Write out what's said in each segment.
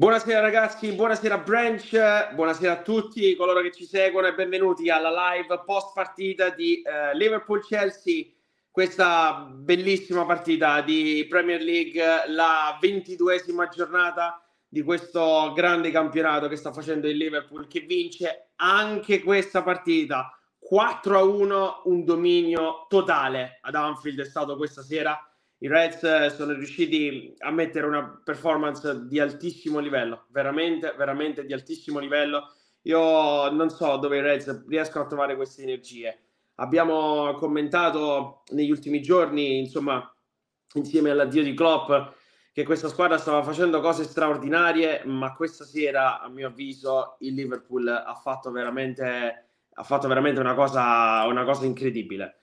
Buonasera ragazzi, buonasera Branch, buonasera a tutti coloro che ci seguono e benvenuti alla live post partita di uh, Liverpool-Chelsea, questa bellissima partita di Premier League, la ventiduesima giornata di questo grande campionato che sta facendo il Liverpool che vince anche questa partita. 4 a 1, un dominio totale ad Anfield è stato questa sera i Reds eh, sono riusciti a mettere una performance di altissimo livello, veramente, veramente di altissimo livello. Io non so dove i Reds riescono a trovare queste energie. Abbiamo commentato negli ultimi giorni, insomma, insieme all'addio di Klopp, che questa squadra stava facendo cose straordinarie, ma questa sera, a mio avviso, il Liverpool ha fatto veramente, ha fatto veramente una, cosa, una cosa incredibile.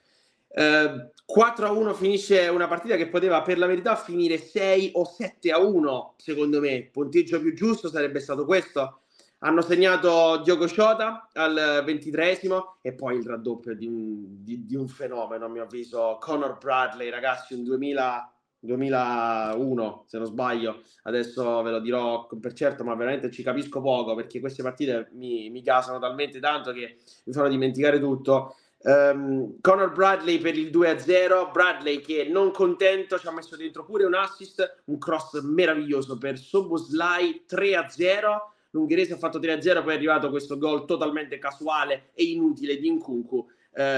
4 eh, a 1 finisce una partita che poteva per la verità finire 6 o 7 a 1 secondo me. Il punteggio più giusto sarebbe stato questo. Hanno segnato Diogo Shota al ventitresimo e poi il raddoppio di un, di, di un, fenomeno a mio avviso Conor Bradley ragazzi un 2000, 2001 se non sbaglio. Adesso ve lo dirò per certo ma veramente ci capisco poco perché queste partite mi, mi gasano talmente tanto che mi fanno dimenticare tutto Um, Conor Bradley per il 2-0, Bradley che non contento ci ha messo dentro pure un assist, un cross meraviglioso per Soboslai 3-0, l'ungherese ha fatto 3-0, poi è arrivato questo gol totalmente casuale e inutile di Nkunku uh,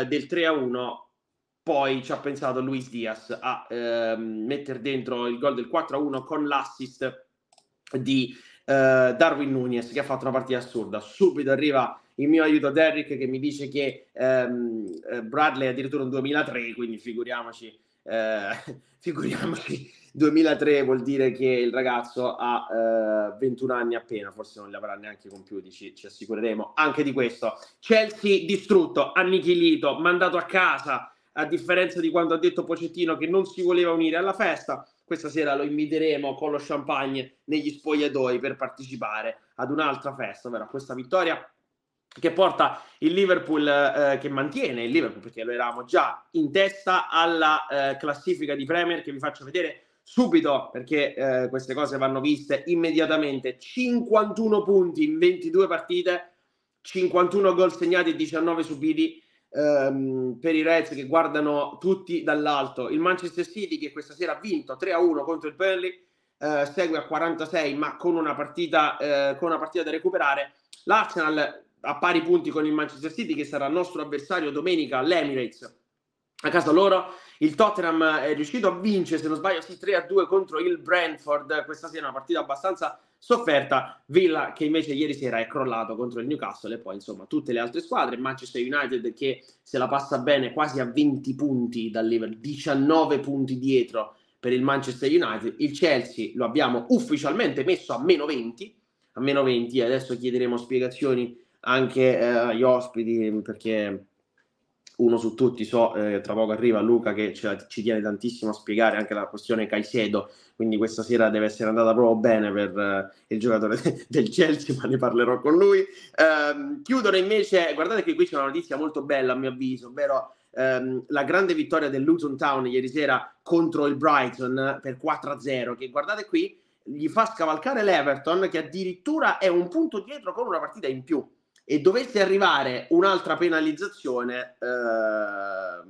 del 3-1, poi ci ha pensato Luis Diaz a uh, mettere dentro il gol del 4-1 con l'assist di uh, Darwin Nunez che ha fatto una partita assurda, subito arriva il mio aiuto Derrick che mi dice che ehm, eh, Bradley è addirittura un 2003, quindi figuriamoci, eh, figuriamoci 2003 vuol dire che il ragazzo ha eh, 21 anni appena, forse non li avrà neanche compiuti, ci, ci assicureremo anche di questo. Chelsea distrutto, annichilito, mandato a casa, a differenza di quando ha detto Pocettino che non si voleva unire alla festa. Questa sera lo inviteremo con lo champagne negli spogliatoi per partecipare ad un'altra festa, ovvero a questa vittoria che porta il Liverpool, eh, che mantiene il Liverpool, perché lo eravamo già in testa alla eh, classifica di Premier, che vi faccio vedere subito, perché eh, queste cose vanno viste immediatamente. 51 punti in 22 partite, 51 gol segnati e 19 subiti ehm, per i Reds che guardano tutti dall'alto. Il Manchester City che questa sera ha vinto 3-1 contro il Burnley, eh, segue a 46 ma con una partita, eh, con una partita da recuperare. L'Arsenal a pari punti con il Manchester City che sarà il nostro avversario domenica all'Emirates a casa loro. Il Tottenham è riuscito a vincere, se non sbaglio, sì, 3-2 contro il Brentford. Questa sera una partita abbastanza sofferta. Villa che invece ieri sera è crollato contro il Newcastle e poi insomma tutte le altre squadre. Manchester United che se la passa bene quasi a 20 punti dal livello, 19 punti dietro per il Manchester United. Il Chelsea lo abbiamo ufficialmente messo a meno 20. A meno 20 adesso chiederemo spiegazioni anche eh, agli ospiti perché uno su tutti so, eh, tra poco arriva Luca che ce, ci tiene tantissimo a spiegare anche la questione Caicedo, quindi questa sera deve essere andata proprio bene per eh, il giocatore del Chelsea, ma ne parlerò con lui. Eh, chiudono invece, guardate che qui c'è una notizia molto bella a mio avviso, ovvero ehm, la grande vittoria del Luton Town ieri sera contro il Brighton per 4-0, che guardate qui gli fa scavalcare l'Everton che addirittura è un punto dietro con una partita in più e dovesse arrivare un'altra penalizzazione, eh,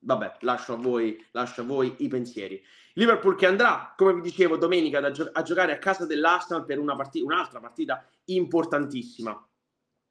vabbè, lascio a, voi, lascio a voi i pensieri. Liverpool che andrà, come vi dicevo, domenica gio- a giocare a casa dell'Arsenal per una part- un'altra partita importantissima.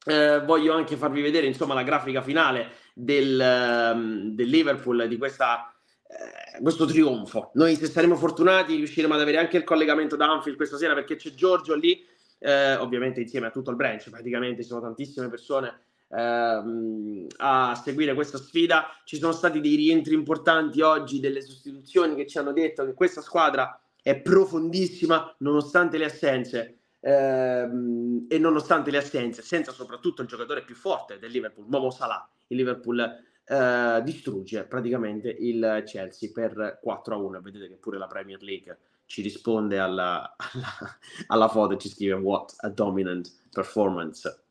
Eh, voglio anche farvi vedere insomma la grafica finale del, um, del Liverpool di questa, eh, questo trionfo. Noi se saremo fortunati riusciremo ad avere anche il collegamento da Anfield questa sera perché c'è Giorgio lì eh, ovviamente insieme a tutto il branch, praticamente ci sono tantissime persone ehm, a seguire questa sfida. Ci sono stati dei rientri importanti oggi, delle sostituzioni che ci hanno detto che questa squadra è profondissima nonostante le assenze. Ehm, e nonostante le assenze, senza soprattutto il giocatore più forte del Liverpool, Momo Salah, il Liverpool eh, distrugge praticamente il Chelsea per 4-1. Vedete che pure la Premier League ci risponde alla, alla, alla foto e ci scrive what a dominant performance.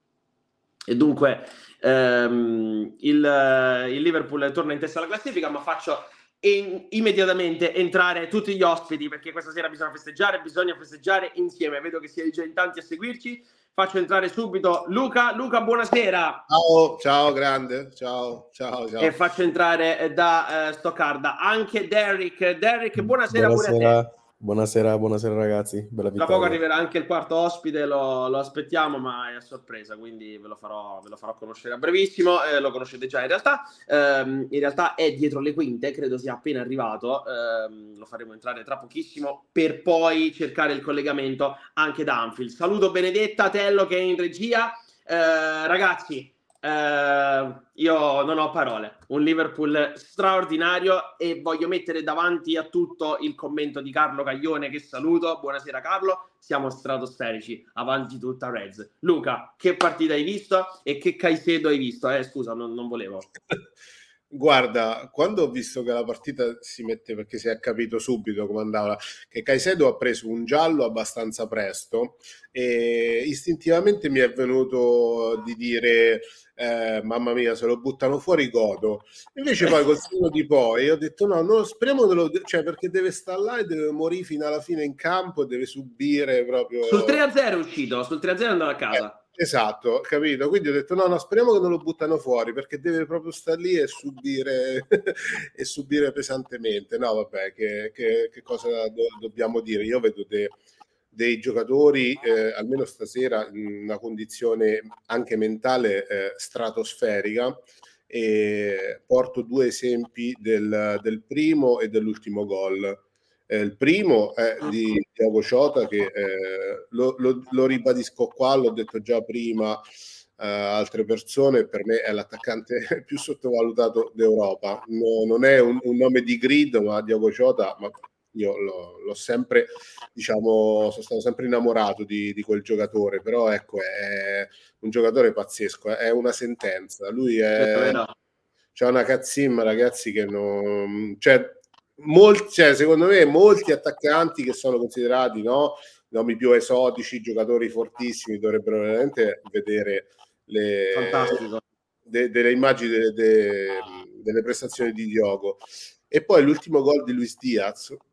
E dunque ehm, il, il, Liverpool torna in testa alla classifica, ma faccio in, immediatamente entrare tutti gli ospiti perché questa sera bisogna festeggiare, bisogna festeggiare insieme. Vedo che siete già in tanti a seguirci. Faccio entrare subito Luca. Luca, buonasera. Ciao, ciao grande. Ciao, ciao, ciao. E faccio entrare eh, da uh, Stoccarda anche Derek. Derek, buonasera, buonasera. Buonasera, buonasera ragazzi. Bella Tra poco arriverà anche il quarto ospite, lo, lo, aspettiamo, ma è a sorpresa, quindi ve lo farò, ve lo farò conoscere a brevissimo. Eh, lo conoscete già in realtà. Eh, in realtà è dietro le quinte, credo sia appena arrivato. Eh, lo faremo entrare tra pochissimo per poi cercare il collegamento anche da Anfield. Saluto Benedetta Tello che è in regia. Eh, ragazzi, Uh, io non ho parole, un Liverpool straordinario e voglio mettere davanti a tutto il commento di Carlo Caglione che saluto. Buonasera Carlo, siamo stratosferici, avanti tutta Reds. Luca, che partita hai visto e che Caicedo hai visto? Eh, scusa, non, non volevo. Guarda, quando ho visto che la partita si mette, perché si è capito subito come andava, che Caicedo ha preso un giallo abbastanza presto e istintivamente mi è venuto di dire eh, mamma mia se lo buttano fuori godo invece poi col senno di poi ho detto no, no speriamo che lo, cioè perché deve stare là e deve morire fino alla fine in campo deve subire proprio sul 3-0 è uscito sul 3-0 è andato a casa. eh Esatto, capito? Quindi ho detto no, no, speriamo che non lo buttano fuori perché deve proprio stare lì e subire, e subire pesantemente. No, vabbè, che, che, che cosa do, dobbiamo dire? Io vedo de, dei giocatori, eh, almeno stasera, in una condizione anche mentale eh, stratosferica e porto due esempi del, del primo e dell'ultimo gol eh, il primo è di Diego Ciota che eh, lo, lo, lo, ribadisco qua, l'ho detto già prima eh, altre persone, per me è l'attaccante più sottovalutato d'Europa. No, non è un, un, nome di grid, ma Diego Ciota, ma io l'ho, l'ho, sempre, diciamo, sono stato sempre innamorato di, di, quel giocatore, però ecco, è un giocatore pazzesco, è una sentenza. Lui è... C'è una cazzimma, ragazzi, che non... Cioè, molti, cioè, secondo me molti attaccanti che sono considerati no, nomi più esotici, giocatori fortissimi, dovrebbero veramente vedere le, de, delle immagini de, de, delle prestazioni di Diogo. E poi l'ultimo gol di Luis Diaz,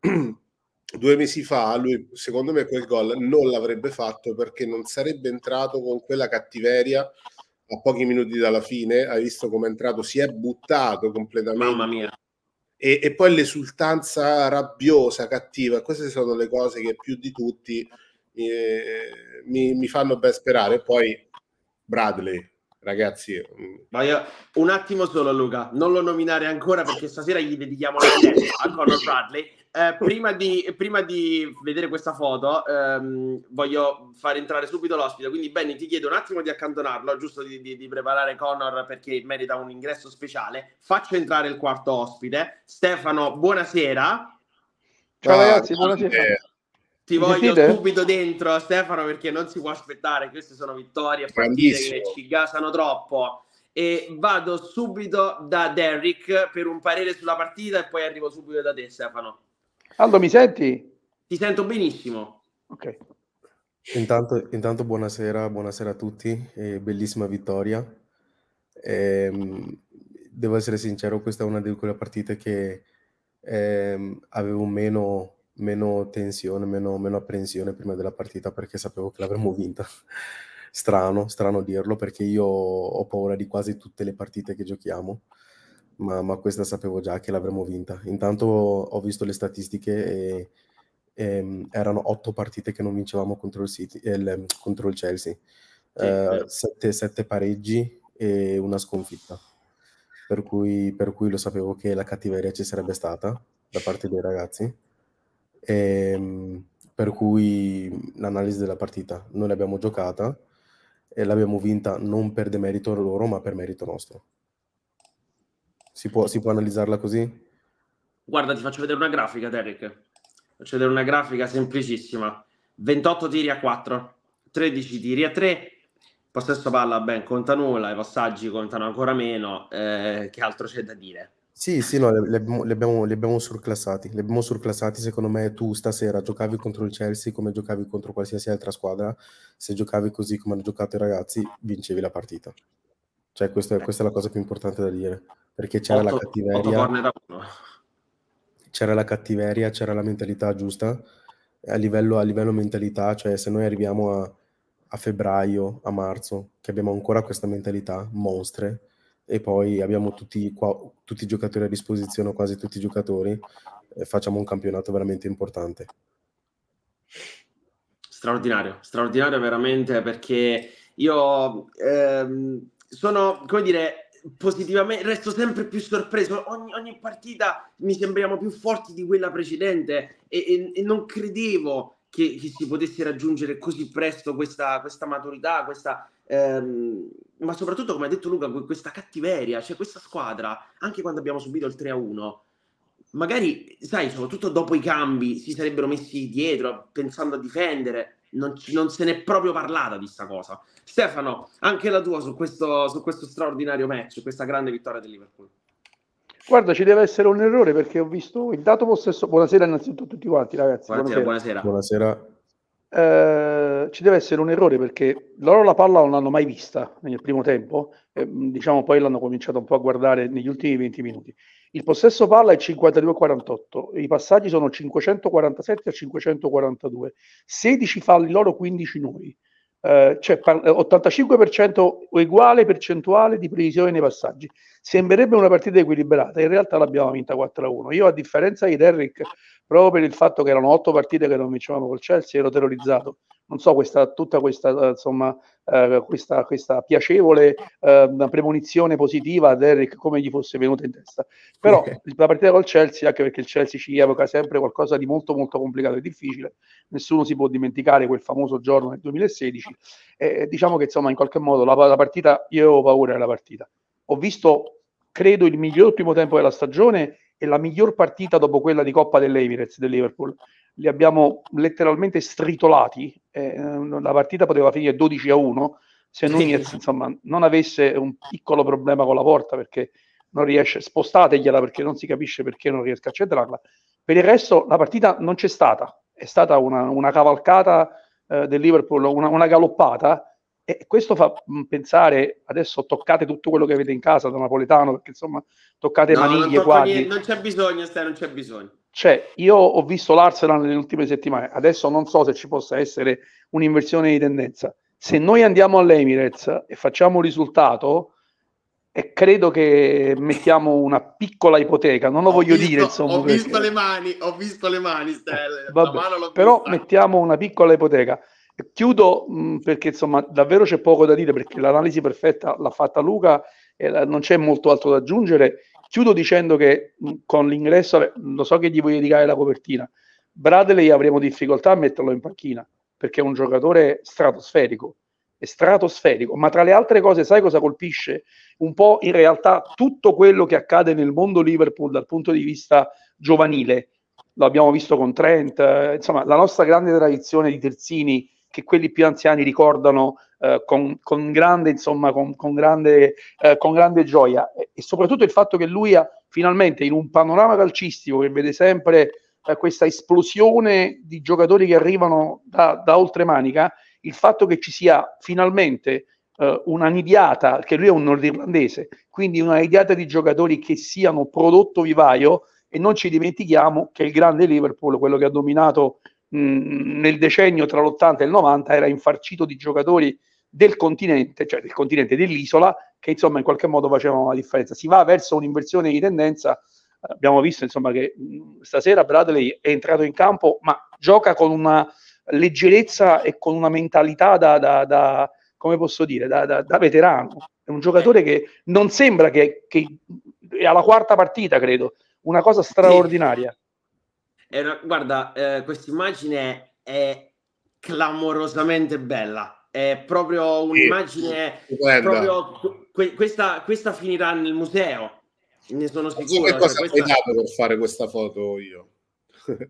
due mesi fa, lui secondo me quel gol non l'avrebbe fatto perché non sarebbe entrato con quella cattiveria a pochi minuti dalla fine. Hai visto come è entrato, si è buttato completamente. Mamma mia e, e, poi l'esultanza rabbiosa, cattiva, queste sono le cose che più di tutti eh, mi, mi, fanno ben sperare. Poi Bradley, ragazzi. Vai, un attimo solo, Luca, non lo nominare ancora perché stasera gli dedichiamo la a Conor Bradley. Eh, prima, di, prima, di, vedere questa foto, ehm, voglio far entrare subito l'ospite. Quindi, Benny, ti chiedo un attimo di accantonarlo, giusto di, di, di, preparare Connor perché merita un ingresso speciale. Faccio entrare il quarto ospite. Stefano, buonasera. Ciao, ragazzi, buonasera. Ti voglio sentite? subito dentro, Stefano, perché non si può aspettare. Queste sono vittorie partite che ci gasano troppo. E vado subito da Derrick per un parere sulla partita e poi arrivo subito da te, Stefano. Aldo, mi senti? Ti sento benissimo. Ok. Intanto, intanto buonasera, buonasera a tutti, e bellissima vittoria. E, ehm, devo essere sincero, questa è una di quelle partite che eh, avevo meno, meno tensione, meno, meno, apprensione prima della partita perché sapevo che l'avremmo vinta. strano, strano dirlo perché io ho paura di quasi tutte le partite che giochiamo ma, ma questa sapevo già che l'avremmo vinta. Intanto ho visto le statistiche e, e ehm, erano otto partite che non vincevamo contro il, City, il, contro il Chelsea, sì, uh, sette, sette, pareggi e una sconfitta. Per cui, per cui, lo sapevo che la cattiveria ci sarebbe stata da parte dei ragazzi. E, ehm, per cui l'analisi della partita non l'abbiamo giocata e l'abbiamo vinta non per demerito loro, ma per merito nostro. Si può, si può analizzarla così? Guarda, ti faccio vedere una grafica, Derek. Faccio vedere una grafica semplicissima. 28 tiri a 4, 13 tiri a 3, possesso palla ben conta nulla, i passaggi contano ancora meno, eh, che altro c'è da dire? Sì, sì, no, li abbiamo, li, abbiamo, li abbiamo surclassati, li abbiamo surclassati, secondo me tu stasera giocavi contro il Chelsea come giocavi contro qualsiasi altra squadra, se giocavi così come hanno giocato i ragazzi, vincevi la partita. Cioè questa, questa è la cosa più importante da dire perché c'era 8, la cattiveria. c'era la cattiveria, c'era la mentalità giusta. A livello, a livello mentalità, cioè se noi arriviamo a, a febbraio, a marzo, che abbiamo ancora questa mentalità, mostre, e poi abbiamo tutti, qua, tutti i giocatori a disposizione, quasi tutti i giocatori, e facciamo un campionato veramente importante. Straordinario, straordinario veramente perché io ehm, sono, come dire, positivamente, resto sempre più sorpreso. Ogni, ogni, partita mi sembriamo più forti di quella precedente e, e, e non credevo che, che, si potesse raggiungere così presto questa, questa maturità, questa, ehm, ma soprattutto, come ha detto Luca, questa cattiveria. Cioè, questa squadra, anche quando abbiamo subito il 3 a 1, magari, sai, soprattutto dopo i cambi, si sarebbero messi dietro pensando a difendere non, non, se n'è proprio parlata di questa cosa. Stefano, anche la tua su questo, su questo straordinario match, questa grande vittoria del Liverpool. Guarda, ci deve essere un errore perché ho visto il dato possesso. Buonasera innanzitutto a tutti quanti, ragazzi. Buonasera. buonasera. buonasera. Eh, ci deve essere un errore perché loro la palla non l'hanno mai vista nel primo tempo, eh, diciamo poi l'hanno cominciato un po' a guardare negli ultimi 20 minuti. Il possesso palla è 52-48, i passaggi sono 547 a 542, 16 falli loro, 15 noi. Eh, c'è 85% uguale percentuale di precisione nei passaggi. Sembrerebbe una partita equilibrata, in realtà l'abbiamo vinta 4-1. Io, a differenza di Derrick, proprio per il fatto che erano otto partite che non vincevamo col Chelsea, ero terrorizzato non so, questa, tutta questa, eh, insomma, eh, questa, questa, piacevole eh, premonizione positiva a Derrick come gli fosse venuta in testa. Però la partita col Chelsea, anche perché il Chelsea ci evoca sempre qualcosa di molto molto complicato e difficile, nessuno si può dimenticare quel famoso giorno del 2016, e diciamo che insomma in qualche modo la, la partita, io avevo paura della partita. Ho visto, credo, il miglior primo tempo della stagione e la miglior partita dopo quella di Coppa dell'Emirates del Liverpool li abbiamo letteralmente stritolati. Eh, la partita poteva finire 12 a 1 se Nunez insomma, non avesse un piccolo problema con la porta perché non riesce, spostategliela perché non si capisce perché non riesca a centrarla. Per il resto la partita non c'è stata, è stata una, una cavalcata eh, del Liverpool, una, una, galoppata e questo fa pensare, adesso toccate tutto quello che avete in casa da napoletano perché insomma toccate no, maniglie, non, quadri. non c'è bisogno, stai, non c'è bisogno. Cioè, io ho visto l'Arsenal nelle ultime settimane, adesso non so se ci possa essere un'inversione di tendenza. Se noi andiamo all'Emirates e facciamo un risultato, e credo che mettiamo una piccola ipoteca, non lo ho voglio visto, dire, insomma. Ho visto le mani, ho visto le mani, Stelle. Vabbè, però vista. mettiamo una piccola ipoteca. Chiudo mh, perché insomma davvero c'è poco da dire perché l'analisi perfetta l'ha fatta Luca e non c'è molto altro da aggiungere Chiudo dicendo che con l'ingresso, lo so che gli vuoi dedicare la copertina, Bradley avremo difficoltà a metterlo in panchina perché è un giocatore stratosferico, è stratosferico, ma tra le altre cose sai cosa colpisce? Un po' in realtà tutto quello che accade nel mondo Liverpool dal punto di vista giovanile, lo abbiamo visto con Trent, eh, insomma la nostra grande tradizione di terzini che quelli più anziani ricordano eh, con, con, grande, insomma, con, con, grande, eh, con grande gioia. E, soprattutto il fatto che lui ha finalmente in un panorama calcistico che vede sempre eh, questa esplosione di giocatori che arrivano da, da oltremanica, il fatto che ci sia finalmente uh, una nidiata, che lui è un nordirlandese, quindi una nidiata di giocatori che siano prodotto vivaio e non ci dimentichiamo che il grande Liverpool, quello che ha dominato nel decennio tra l'80 e il 90 era infarcito di giocatori del continente, cioè del continente dell'isola, che insomma in qualche modo facevano la differenza. Si va verso un'inversione di tendenza. Abbiamo visto insomma che mh, stasera Bradley è entrato in campo, ma gioca con una leggerezza e con una mentalità da, da, da come posso dire, da, da, da, veterano. È un giocatore che non sembra che, che è alla quarta partita, credo, una cosa straordinaria. Sì. Una, guarda, eh, questa immagine è clamorosamente bella. È proprio un'immagine. Sì, proprio, que- questa, questa, finirà nel museo. Ne sono sicuro. So che cosa cioè, questa... dato per fare questa foto io.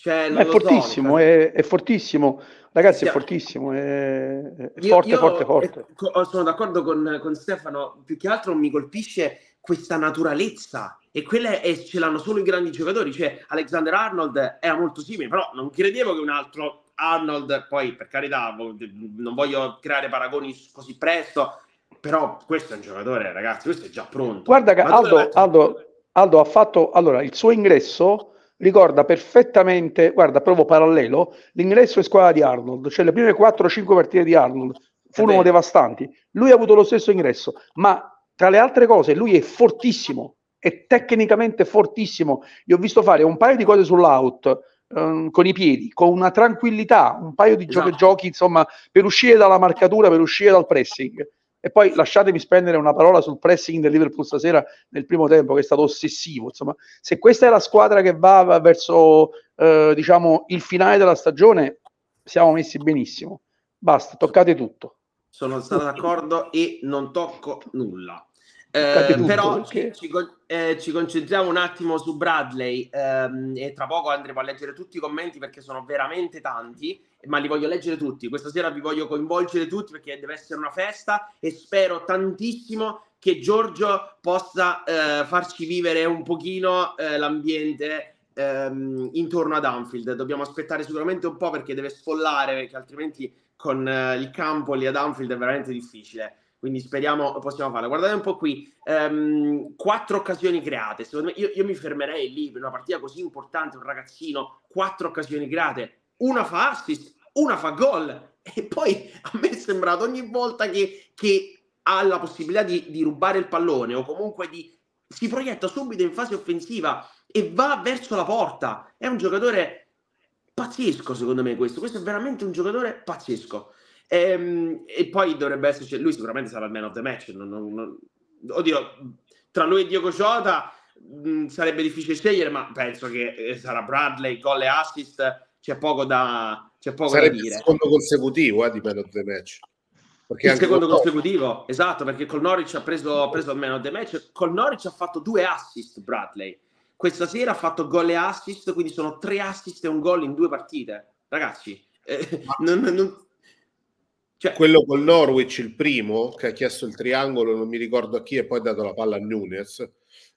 Cioè, è fortissimo, so, è, è, fortissimo, ragazzi, è fortissimo, è, è forte, io, forte, forte. Sono d'accordo con, con Stefano, più che altro mi colpisce questa naturalezza e quelle è, ce l'hanno solo i grandi giocatori, cioè Alexander Arnold era molto simile, però non credevo che un altro Arnold, poi per carità, non voglio creare paragoni così presto, però questo è un giocatore, ragazzi, questo è già pronto. Guarda che Aldo, Aldo, Aldo, ha fatto, allora, il suo ingresso ricorda perfettamente, guarda, provo parallelo, l'ingresso in squadra di Arnold, cioè le prime 4-5 partite di Arnold furono devastanti. Lui ha avuto lo stesso ingresso, ma tra le altre cose lui è fortissimo, è tecnicamente fortissimo. Gli ho visto fare un paio di cose sull'out um, con i piedi, con una tranquillità, un paio di esatto. giochi, insomma, per uscire dalla marcatura, per uscire dal pressing. E poi lasciatemi spendere una parola sul pressing del Liverpool stasera nel primo tempo, che è stato ossessivo. Insomma, se questa è la squadra che va verso eh, diciamo, il finale della stagione, siamo messi benissimo. Basta, toccate tutto. Sono stato d'accordo e non tocco nulla. Eh, però ci, ci, eh, ci, concentriamo un attimo su Bradley ehm, e tra poco andremo a leggere tutti i commenti perché sono veramente tanti, ma li voglio leggere tutti. Questa sera vi voglio coinvolgere tutti perché deve essere una festa e spero tantissimo che Giorgio possa eh, farci vivere un pochino eh, l'ambiente ehm, intorno ad Anfield. Dobbiamo aspettare sicuramente un po' perché deve sfollare, perché altrimenti con eh, il campo lì ad Anfield è veramente difficile quindi speriamo possiamo farlo. Guardate un po' qui, um, quattro occasioni create. Secondo me io, io, mi fermerei lì per una partita così importante, un ragazzino, quattro occasioni create, una fa assist, una fa gol e poi a me è sembrato ogni volta che, che ha la possibilità di, di rubare il pallone o comunque di si proietta subito in fase offensiva e va verso la porta. È un giocatore pazzesco, secondo me, questo. Questo è veramente un giocatore pazzesco. E, ehm, e, poi dovrebbe esserci, lui sicuramente sarà il man of the match. Non, non, non, oddio, tra lui e Diego Jota mh, mm, sarebbe difficile scegliere, ma penso che eh, sarà Bradley, gol e assist. C'è poco da, c'è poco sarebbe da dire. il secondo consecutivo eh, di man of the match. Perché il secondo con... consecutivo, esatto, perché col Norwich ha preso, preso il man of the match. Col Norwich ha fatto due assist Bradley. Questa sera ha fatto gol e assist, quindi sono tre assist e un gol in due partite. Ragazzi, eh, non, non, cioè, quello col Norwich, il primo, che ha chiesto il triangolo, non mi ricordo a chi, e poi ha dato la palla a Nunes.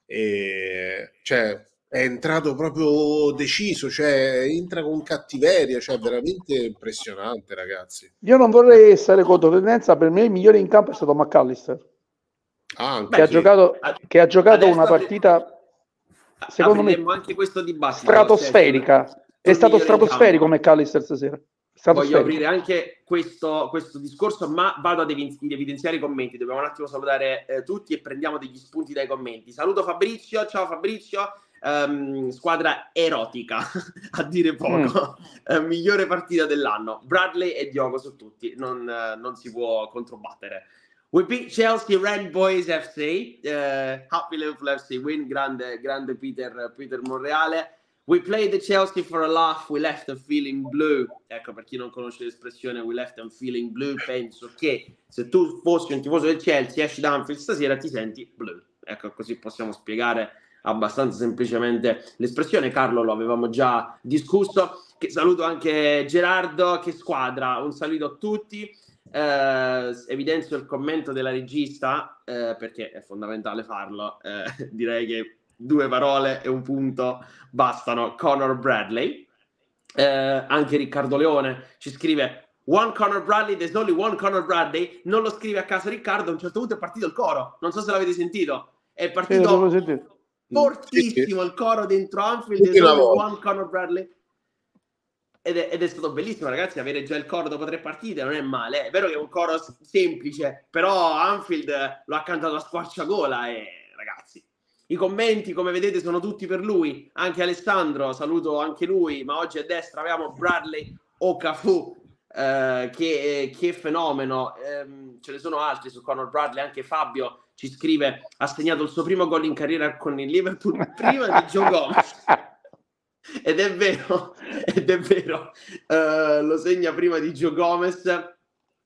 E, cioè, è entrato proprio deciso, cioè entra con cattiveria, cioè veramente impressionante, ragazzi. Io non vorrei essere controtendenza, per me il migliore in campo è stato McAllister. Ah, che, ha giocato, che, ha giocato, una partita secondo me anche questo dibattito stratosferica. È stato stratosferico McAllister stasera. Voglio fermo. aprire anche questo, questo, discorso, ma vado ad evidenziare i commenti. Dobbiamo un attimo salutare eh, tutti e prendiamo degli spunti dai commenti. Saluto Fabrizio, ciao Fabrizio. Um, squadra erotica a dire poco, mm. uh, migliore partita dell'anno. Bradley e Diogo su tutti, non, uh, non si può controbattere. We beat Chelsea Red Boys FC, uh, eh, Happy Liverpool FC win, grande, grande Peter, Peter Monreale. We played the Chelsea for a laugh, we left them feeling blue. Ecco, per chi non conosce l'espressione we left them feeling blue, penso che se tu fossi un tifoso del Chelsea, esci da Anfield stasera ti senti blue. Ecco, così possiamo spiegare abbastanza semplicemente l'espressione. Carlo lo avevamo già discusso. Che saluto anche Gerardo, che squadra. Un saluto a tutti. Eh, evidenzio il commento della regista eh, perché è fondamentale farlo. Eh, direi che due parole e un punto bastano. Conor Bradley. Eh, anche Riccardo Leone ci scrive One Conor Bradley, there's only one Conor Bradley. Non lo scrive a caso Riccardo. A un certo punto è partito il coro. Non so se l'avete sentito. È partito eh, fortissimo il coro dentro Anfield. There's only one Conor Bradley. Ed è, ed è, stato bellissimo, ragazzi. Avere già il coro dopo tre partite non è male. È vero che è un coro semplice, però Anfield lo ha cantato a squarciagola. E ragazzi, i commenti, come vedete, sono tutti per lui. Anche Alessandro, saluto anche lui, ma oggi a destra abbiamo Bradley o Cafu. Eh, che, che, fenomeno, eh, ce ne sono altri su Conor Bradley, anche Fabio ci scrive ha segnato il suo primo gol in carriera con il Liverpool prima di Joe Gomez ed è vero, ed è vero, uh, lo segna prima di Joe Gomez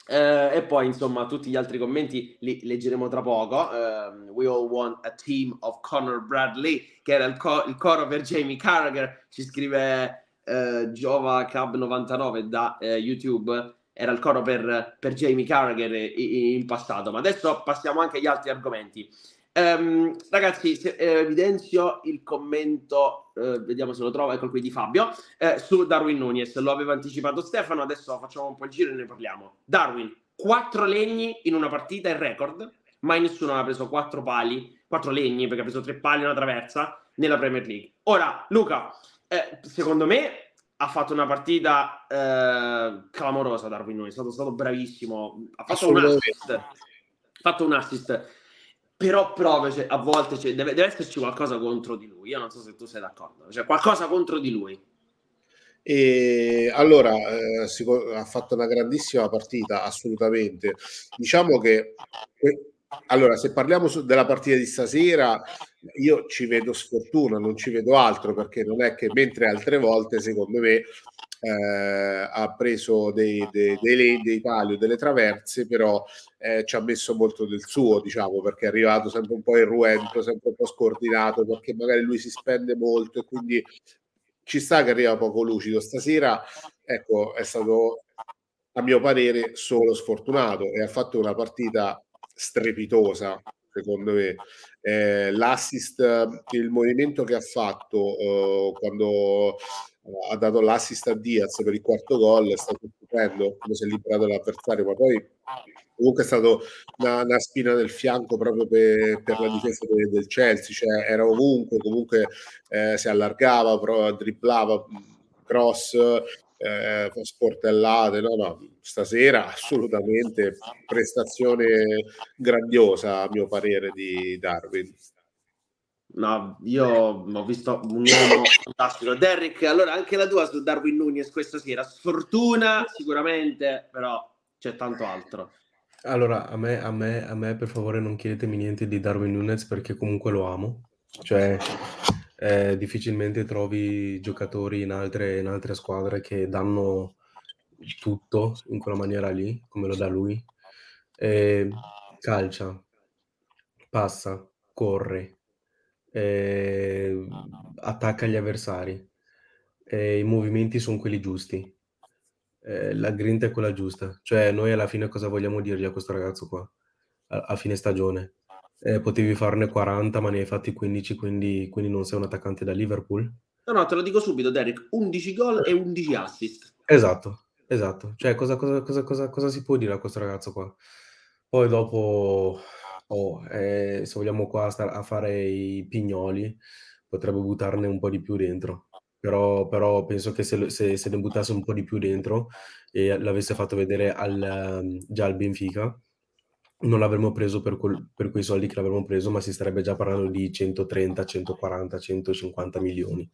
Uh, e poi insomma tutti gli altri commenti li leggeremo tra poco. Uh, we all want a team of Conor Bradley, che era il, co- il coro per Jamie Carragher. Ci scrive uh, Jova Club 99 da YouTube. Era il coro per, per Jamie Carragher in, in passato. Ma adesso passiamo anche agli altri argomenti. Um, ragazzi, se, eh, evidenzio il commento, eh, vediamo se lo trovo, ecco qui di Fabio, eh, su Darwin Nunez. Lo aveva anticipato Stefano, adesso facciamo un po' il giro e ne parliamo. Darwin, quattro legni in una partita è record, mai nessuno ha preso quattro pali, quattro legni, perché ha preso tre pali e una traversa nella Premier League. Ora, Luca, Eh, secondo me ha fatto una partita eh, clamorosa Darwin Nunes, è stato, stato bravissimo, ha fatto un assist, ha fatto un assist però proprio cioè, a volte cioè, deve, deve, esserci qualcosa contro di lui. Io non so se tu sei d'accordo, cioè qualcosa contro di lui. E allora eh, si, ha fatto una grandissima partita, assolutamente. Diciamo che eh, allora, se parliamo su, della partita di stasera, io ci vedo sfortuna, non ci vedo altro perché non è che mentre altre volte, secondo me, eh, ha preso dei, dei, dei, dei pali o delle traverse, però eh, ci ha messo molto del suo, diciamo, perché è arrivato sempre un po' irruento, sempre un po' scordinato, perché magari lui si spende molto e quindi ci sta che arriva poco lucido. Stasera, ecco, è stato a mio parere solo sfortunato e ha fatto una partita strepitosa secondo me. Eh, l'assist il movimento che ha fatto eh, quando ha dato l'assist a Diaz per il quarto gol, è stato stupendo come si è liberato l'avversario, ma poi comunque è stato una, una spina nel fianco proprio per, per la difesa del, del, Chelsea, cioè era ovunque, comunque eh, si allargava, pro, dribblava, cross, eh, sportellate, no, no, stasera assolutamente prestazione grandiosa a mio parere di Darwin. No, io ho visto un uomo fantastico. Derrick, allora anche la tua su Darwin Nunes questa sera. Sfortuna sicuramente, però c'è tanto altro. Allora, a me, a me, a me per favore non chiedetemi niente di Darwin Nunes perché comunque lo amo. Cioè, eh, difficilmente trovi giocatori in altre, in altre squadre che danno tutto in quella maniera lì, come lo dà lui. Eh, calcia, passa, corre, eh, attacca gli avversari, eh, i movimenti sono quelli giusti, la grinta è quella giusta. Cioè, noi alla fine cosa vogliamo dirgli a questo ragazzo qua? A, a fine stagione. Eh, potevi farne 40, ma ne hai fatti 15, quindi, quindi non sei un attaccante da Liverpool? No, no, te lo dico subito, Derek. 11 gol e 11 assist. Esatto, esatto. Cioè, cosa, cosa, cosa, cosa, cosa si può dire a questo ragazzo qua? Poi dopo oh, eh, se vogliamo qua stare a fare i pignoli, potrebbe buttarne un po' di più dentro. Però, però penso che se, se, se, ne buttasse un po' di più dentro e l'avesse fatto vedere al, già al Benfica, non l'avremmo preso per, quel, per, quei soldi che l'avremmo preso, ma si starebbe già parlando di 130, 140, 150 milioni.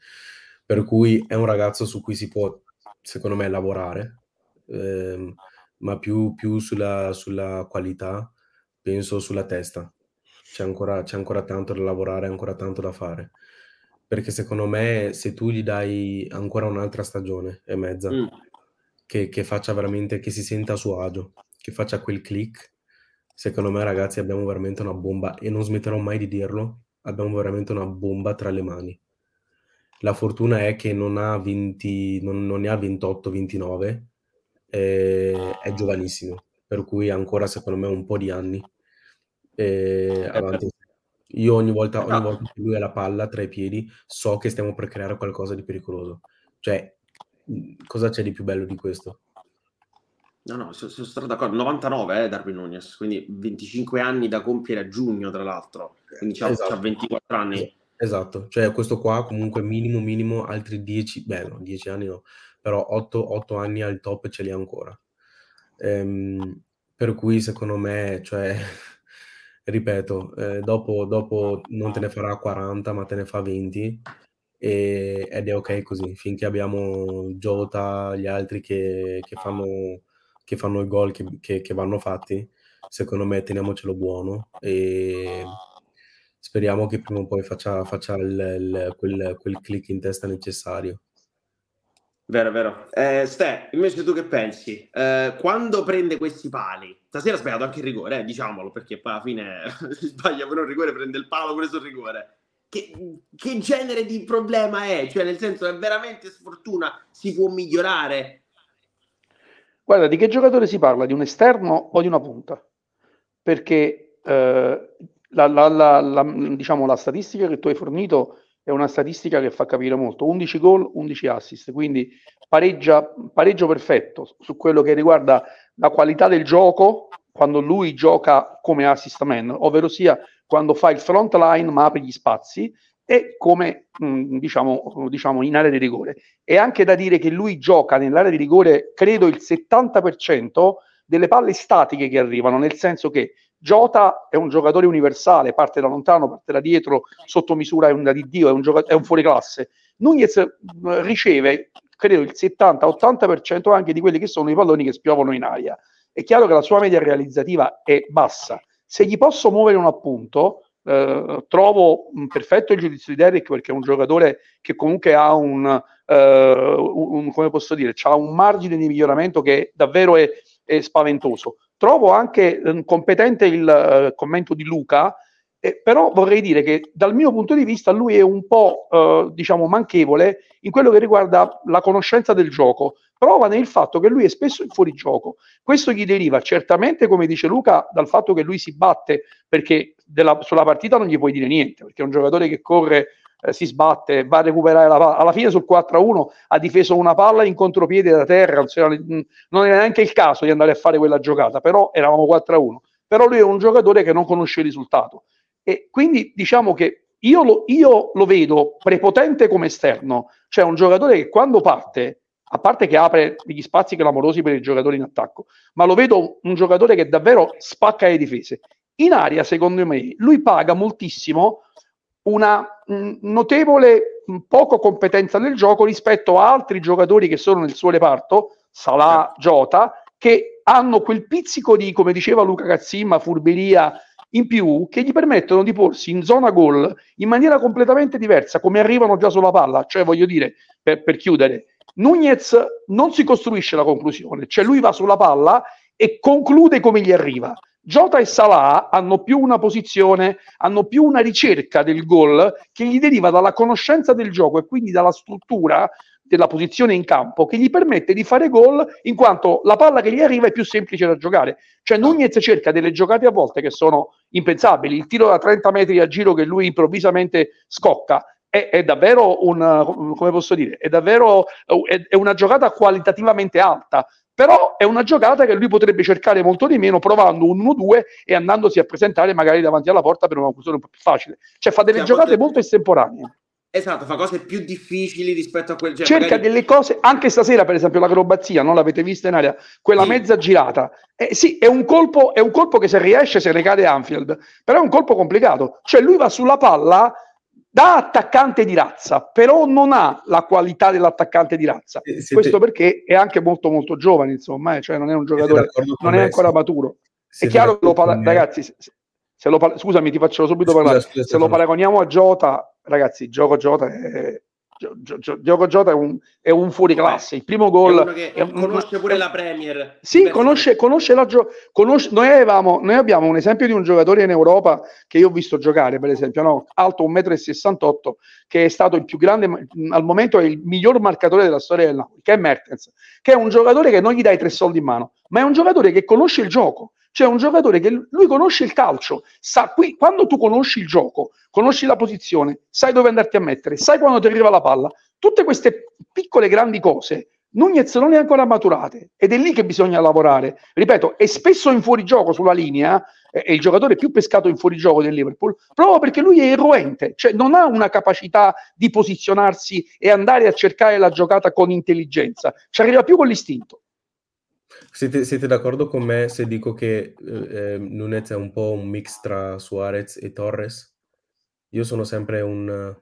Per cui è un ragazzo su cui si può, secondo me, lavorare, ehm, ma più, più sulla, sulla qualità penso sulla testa. C'è ancora, c'è ancora tanto da lavorare, ancora tanto da fare. Perché secondo me se tu gli dai ancora un'altra stagione e mezza, mm. che, che, faccia veramente, che si senta a suo agio, che faccia quel click, secondo me ragazzi abbiamo veramente una bomba e non smetterò mai di dirlo, abbiamo veramente una bomba tra le mani. La fortuna è che non, ha 20, non, non ne ha 28-29, eh, è giovanissimo per cui ancora secondo me un po' di anni eh, avanti. Io ogni volta, ogni volta che lui ha la palla tra i piedi so che stiamo per creare qualcosa di pericoloso. Cioè, cosa c'è di più bello di questo? No, no, sono, sono stato d'accordo. 99 eh, Darwin Nunes, quindi 25 anni da compiere a giugno, tra l'altro. Quindi c'ha, esatto. c'ha 24 anni. Esatto, cioè questo qua comunque minimo, minimo altri 10, beh no, 10 anni no, però 8, 8 anni al top ce li ha ancora. Ehm, per cui secondo me, cioè, ripeto, eh, dopo, dopo non te ne farà 40, ma te ne fa 20 e, ed è ok così, finché abbiamo Jota, gli altri che, che fanno, che fanno i gol che, che, che vanno fatti, secondo me teniamocelo buono e speriamo che prima o poi faccia, faccia il, il, quel, quel click in testa necessario. Vero, vero. Eh, Ste, invece tu che pensi? Eh, quando prende questi pali, stasera ha sbagliato anche il rigore, eh, diciamolo, perché poi alla fine sbaglia però il rigore, prende il palo preso il rigore. Che, che, genere di problema è? Cioè, nel senso, è veramente sfortuna, si può migliorare? Guarda, di che giocatore si parla? Di un esterno o di una punta? Perché eh, la, la, la, diciamo, la statistica che tu hai fornito è una statistica che fa capire molto. 11 gol, 11 assist, quindi pareggia, pareggio perfetto su quello che riguarda la qualità del gioco quando lui gioca come assist man, ovvero sia quando fa il front line ma apre gli spazi e come mh, diciamo, diciamo in area di rigore. È anche da dire che lui gioca nell'area di rigore, credo, il 70% delle palle statiche che arrivano, nel senso che Jota è un giocatore universale, parte da lontano, parte da dietro, sotto misura è un da di Dio, è un, gioca- è un fuoriclasse. Nunez riceve, credo, il 70-80% anche di quelli che sono i palloni che spiovono in aria. È chiaro che la sua media realizzativa è bassa. Se gli posso muovere un appunto, eh, trovo perfetto il giudizio di Derrick perché è un giocatore che comunque ha un, eh, un come posso dire, ha un margine di miglioramento che davvero è, è spaventoso. Trovo anche eh, competente il eh, commento di Luca, eh, però vorrei dire che dal mio punto di vista lui è un po' eh, diciamo manchevole in quello che riguarda la conoscenza del gioco. Prova nel fatto che lui è spesso in fuorigioco. Questo gli deriva certamente, come dice Luca, dal fatto che lui si batte perché della, sulla partita non gli puoi dire niente, perché è un giocatore che corre, eh, si sbatte, va a recuperare la palla. Alla fine sul 4-1 ha difeso una palla in contropiede da terra, non era neanche il caso di andare a fare quella giocata, però eravamo 4-1. Però lui è un giocatore che non conosce il risultato. E quindi diciamo che io lo, io lo vedo prepotente come esterno, cioè un giocatore che quando parte a parte che apre degli spazi clamorosi per i giocatori in attacco, ma lo vedo un giocatore che davvero spacca le difese. In aria, secondo me, lui paga moltissimo una notevole poco competenza nel gioco rispetto a altri giocatori che sono nel suo reparto, Salah, Jota, che hanno quel pizzico di, come diceva Luca Cazzimma, furberia in più che gli permettono di porsi in zona gol in maniera completamente diversa, come arrivano già sulla palla. Cioè, voglio dire, per, per chiudere, Nunez non si costruisce la conclusione, cioè lui va sulla palla e conclude come gli arriva. Jota e Salah hanno più una posizione, hanno più una ricerca del gol che gli deriva dalla conoscenza del gioco e quindi dalla struttura della posizione in campo che gli permette di fare gol in quanto la palla che gli arriva è più semplice da giocare. Cioè Nunez cerca delle giocate a volte che sono impensabili, il tiro da 30 metri a giro che lui improvvisamente scocca è, è davvero un, come posso dire, è davvero è, è una giocata qualitativamente alta però è una giocata che lui potrebbe cercare molto di meno provando un 1-2 e andandosi a presentare magari davanti alla porta per una conclusione un po' più facile. Cioè fa delle cioè, giocate molto estemporanee. Esatto, fa cose più difficili rispetto a quel cioè, Cerca magari... delle cose, anche stasera per esempio l'acrobazia, non l'avete vista in aria, quella sì. mezza girata. Eh, sì, è un, colpo, è un colpo che se riesce se ne cade Anfield, però è un colpo complicato. Cioè lui va sulla palla da attaccante di razza, però non ha la qualità dell'attaccante di razza. Eh. Questo perché è anche molto molto giovane, insomma, eh? cioè non è un giocatore, non è ancora maturo. È chiaro che lo parla- ragazzi, se, se lo parla- scusami, ti faccio subito scusa, parlare. Scusa, se lo paragoniamo a Jota, ragazzi, gioco Jota è Diogo Jota è un, è un fuori classe. Il primo gol è un, conosce pure la Premier. Sì, conosce, conosce la gio- conosce, noi, avevamo, noi abbiamo un esempio di un giocatore in Europa che io ho visto giocare, per esempio, no? alto 1,68 m, che è stato il più grande, al momento è il miglior marcatore della storia del Napoli, che è Mertens, che è un giocatore che non gli dai tre soldi in mano, ma è un giocatore che conosce il gioco. Cioè un giocatore che lui conosce il calcio, sa qui, quando tu conosci il gioco, conosci la posizione, sai dove andarti a mettere, sai quando ti arriva la palla, tutte queste piccole grandi cose Nunez non ha ancora maturate ed è lì che bisogna lavorare. Ripeto, è spesso in fuorigioco sulla linea, è il giocatore più pescato in fuorigioco del Liverpool, proprio perché lui è irruente, cioè non ha una capacità di posizionarsi e andare a cercare la giocata con intelligenza, ci arriva più con l'istinto. Siete, siete, d'accordo con me se dico che eh, Nunez è un po' un mix tra Suarez e Torres? Io sono sempre un,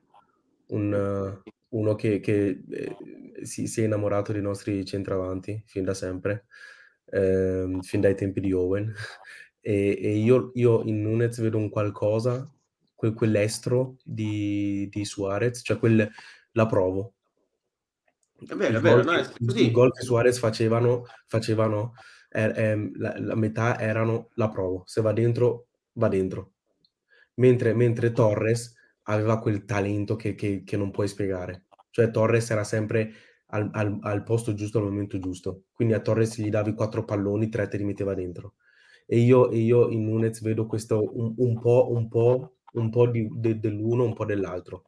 un uno che, che eh, si, si, è innamorato dei nostri centravanti fin da sempre, eh, fin dai tempi di Owen. E, e io, io, in Nunez vedo un qualcosa, quel, quell'estro di, di Suarez, cioè quel, la provo, è vero, è vero, no, è così. I gol che Suarez facevano, facevano eh, eh, la, la, metà erano la provo, se va dentro, va dentro. Mentre, mentre Torres aveva quel talento che, che, che, non puoi spiegare. Cioè Torres era sempre al, al, al, posto giusto al momento giusto. Quindi a Torres gli davi quattro palloni, tre te li metteva dentro. E io, io in Nunez vedo questo un, un po', un po', un po' di, de, dell'uno, un po' dell'altro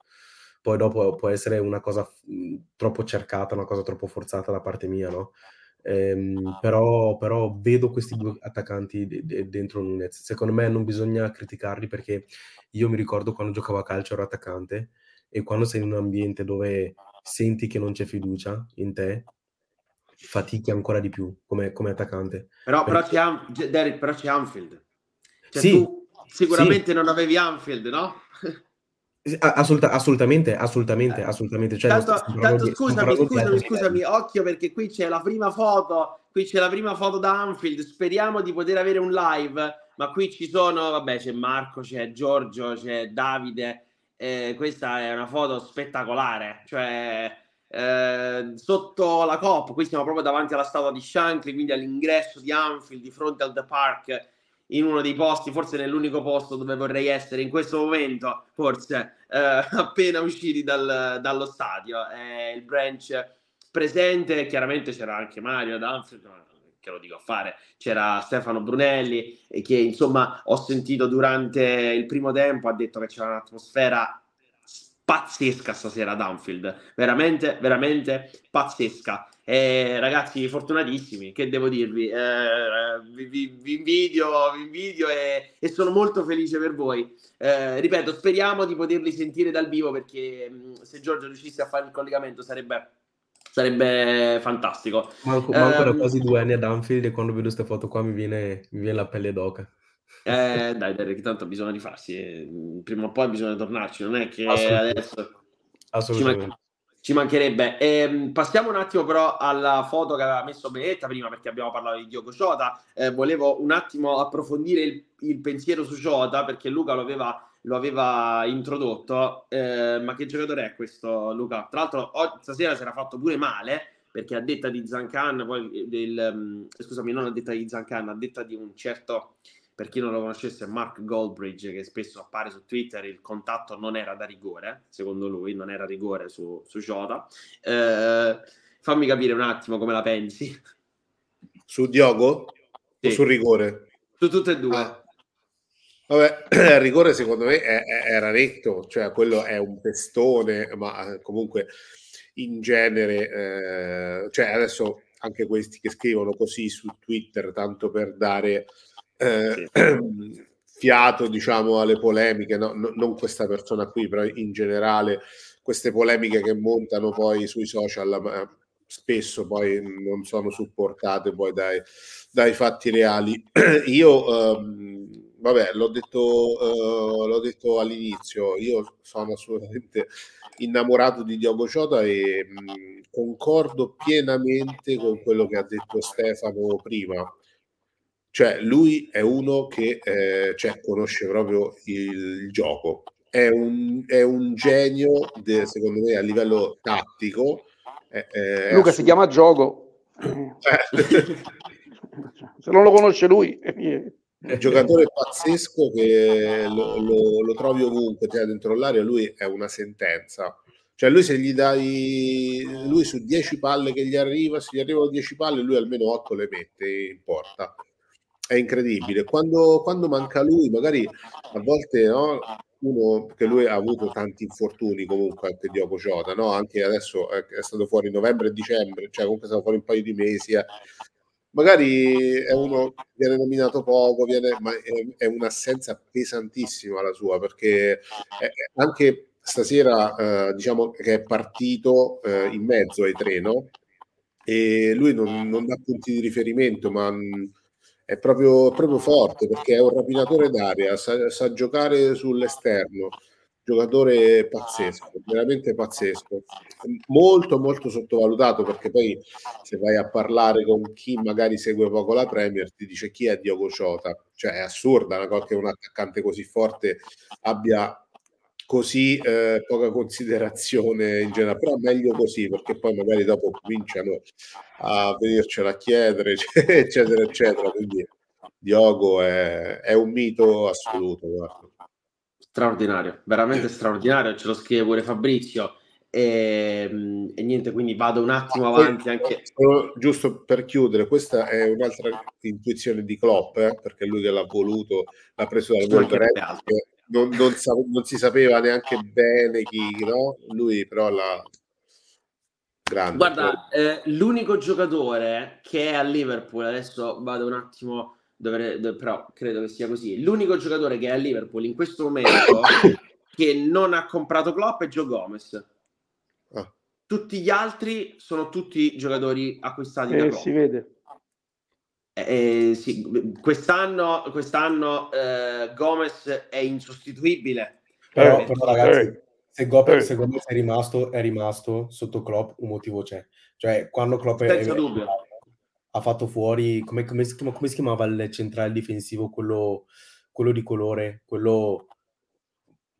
poi dopo può essere una cosa mhmm, troppo cercata, una cosa troppo forzata da parte mia, no? Ehm, però, però, vedo questi due attaccanti de- de- dentro Nunez. Secondo me non bisogna criticarli perché io mi ricordo quando giocavo a calcio ero attaccante e quando sei in un ambiente dove senti che non c'è fiducia in te, fatichi ancora di più come, come attaccante. Però, Perché... però, c'è, Derek, però c'è Anfield. Cioè, sì, tu sicuramente sì. non avevi Anfield, no? Assoluta, assolutamente, assolutamente, assolutamente. Cioè, tanto, tanto di- scusami, scusami, scusami, occhio perché qui c'è la prima foto, qui c'è la prima foto da Anfield, speriamo di poter avere un live, ma qui ci sono, vabbè, c'è Marco, c'è Giorgio, c'è Davide, eh, questa è una foto spettacolare, cioè eh, sotto la COP, qui siamo proprio davanti alla statua di Shankly, quindi all'ingresso di Anfield, di fronte al The Park, in uno dei posti, forse nell'unico posto dove vorrei essere in questo momento, forse eh, appena usciti dal- dallo stadio. È il branch presente, chiaramente c'era anche Mario ma che lo dico a fare, c'era Stefano Brunelli, che insomma ho sentito durante il primo tempo, ha detto che c'era un'atmosfera pazzesca stasera ad Anfield, veramente, veramente pazzesca. E ragazzi, fortunatissimi, che devo dirvi? Eh, vi, vi- vi invidio, vi invidio e, e sono molto felice per voi. Eh, ripeto, speriamo di poterli sentire dal vivo perché mh, se Giorgio riuscisse a fare il collegamento sarebbe, sarebbe fantastico. Manco, manco da Ehm, quasi due anni ad Anfield e quando vedo queste foto qua mi viene, mi viene la pelle d'oca. Eh, dai, dai, che tanto bisogna rifarsi. eh, Prima o poi bisogna tornarci, non è che Assolutamente. adesso Assolutamente. Ci mancherebbe. Ehm, passiamo un attimo però alla foto che aveva messo Benetta prima perché abbiamo parlato di Diogo Jota. Eh, volevo un attimo approfondire il, il pensiero su Jota perché Luca lo aveva, lo aveva introdotto. Eh, ma che giocatore è questo Luca? Tra l'altro oggi- stasera si era fatto pure male perché a detta di Zancan, poi del, mm, scusami, non a detta di Zancan, a detta di un certo per chi non lo conoscesse, Mark Goldbridge, che spesso appare su Twitter, il contatto non era da rigore, secondo lui, non era rigore su, su Jota. Eh, fammi capire un attimo come la pensi. Su Diogo Sì. o sul rigore? Su tutte e due. Ah. Vabbè, il rigore secondo me era netto, cioè quello è un pestone, ma eh, comunque in genere, eh, cioè adesso anche questi che scrivono così su Twitter, tanto per dare eh, fiato, diciamo, alle polemiche, no? No- non questa persona qui, però in generale queste polemiche che montano poi sui social, ma spesso poi non sono supportate poi dai, dai fatti reali. Io, ehm, vabbè, l'ho detto, eh, l'ho detto all'inizio, io sono assolutamente innamorato di Diogo Ciota e mh, concordo pienamente con quello che ha detto Stefano prima. Cioè, lui è uno che eh, cioè, conosce proprio il, il gioco, è un, è un genio, de- secondo me, a livello tattico. è- è Luca si chiama gioco. assolut- Se non lo conosce lui, un giocatore pazzesco che lo, lo- lo trovi ovunque, cioè dentro l'area, lui è una sentenza. Cioè lui se gli dai, lui su 10 palle che gli arriva, se gli arrivano 10 palle, lui almeno 8 le mette in porta. È incredibile. Quando, quando manca lui, magari a volte no, uno, che lui ha avuto tanti infortuni comunque anche Diogo Jota, no? Anche adesso è, è stato fuori novembre e dicembre, cioè comunque è stato fuori un paio di mesi. eh magari è uno viene nominato poco, viene, ma è, è un'assenza pesantissima la sua perché è- anche stasera eh, diciamo che è partito eh, in mezzo ai tre no? e lui non, non dà punti di riferimento ma mh, è proprio, proprio forte perché è un rapinatore d'aria sa, sa giocare sull'esterno giocatore pazzesco veramente pazzesco. Molto molto sottovalutato perché poi se vai a parlare con chi magari segue poco la Premier ti dice chi è Diogo Jota cioè è assurda una cosa che un attaccante così forte abbia così eh, poca considerazione in generale però meglio così perché poi magari dopo cominciano a venircela a chiedere eccetera eccetera quindi Diogo è, è un mito assoluto guarda. Straordinario, veramente straordinario, ce lo scrive pure Fabrizio. E, mh, e niente, quindi vado un attimo avanti anche. Giusto per chiudere, questa è un'altra intuizione di Klopp, eh, perché lui che l'ha voluto, l'ha preso dal Wolverhampton, non, non sa- non si sapeva neanche bene chi, no? Lui però l'ha grande. Guarda, eh, l'unico giocatore che è a Liverpool, adesso vado un attimo, dovre- do- però credo che sia così. L'unico giocatore che è a Liverpool in questo momento che non ha comprato Klopp è Joe Gomez. Ah. Tutti gli altri sono tutti giocatori acquistati da Eh, Klopp. si vede. Eh, sì, quest'anno, quest'anno eh, Gomez è insostituibile. Però, Eh, però, ragazzi, eh. Se, Gop- Eh. se Gomez è rimasto, è rimasto sotto Klopp, un motivo c'è. Cioè, quando Klopp è, ha fatto fuori, come, come si chiama- come si chiamava il centrale difensivo, quello, quello di colore, quello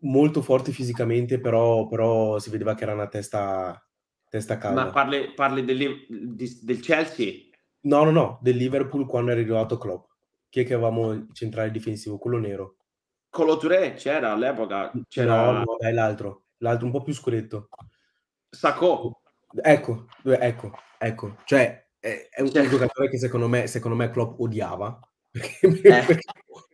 molto forte fisicamente, però, però si vedeva che era una testa, testa calda. Ma parli, parli del, di- del Chelsea? No, no, no, del Liverpool quando è arrivato Klopp. Chi è che avevamo il centrale difensivo? Quello nero. Colo Touré c'era all'epoca, c'era No, no, dai, l'altro. L'altro un po' più scuretto. Sacco. Ecco, ecco, ecco. Cioè, è, è un, Cioè- giocatore che secondo me, secondo me Klopp odiava. Perché, Eh. perché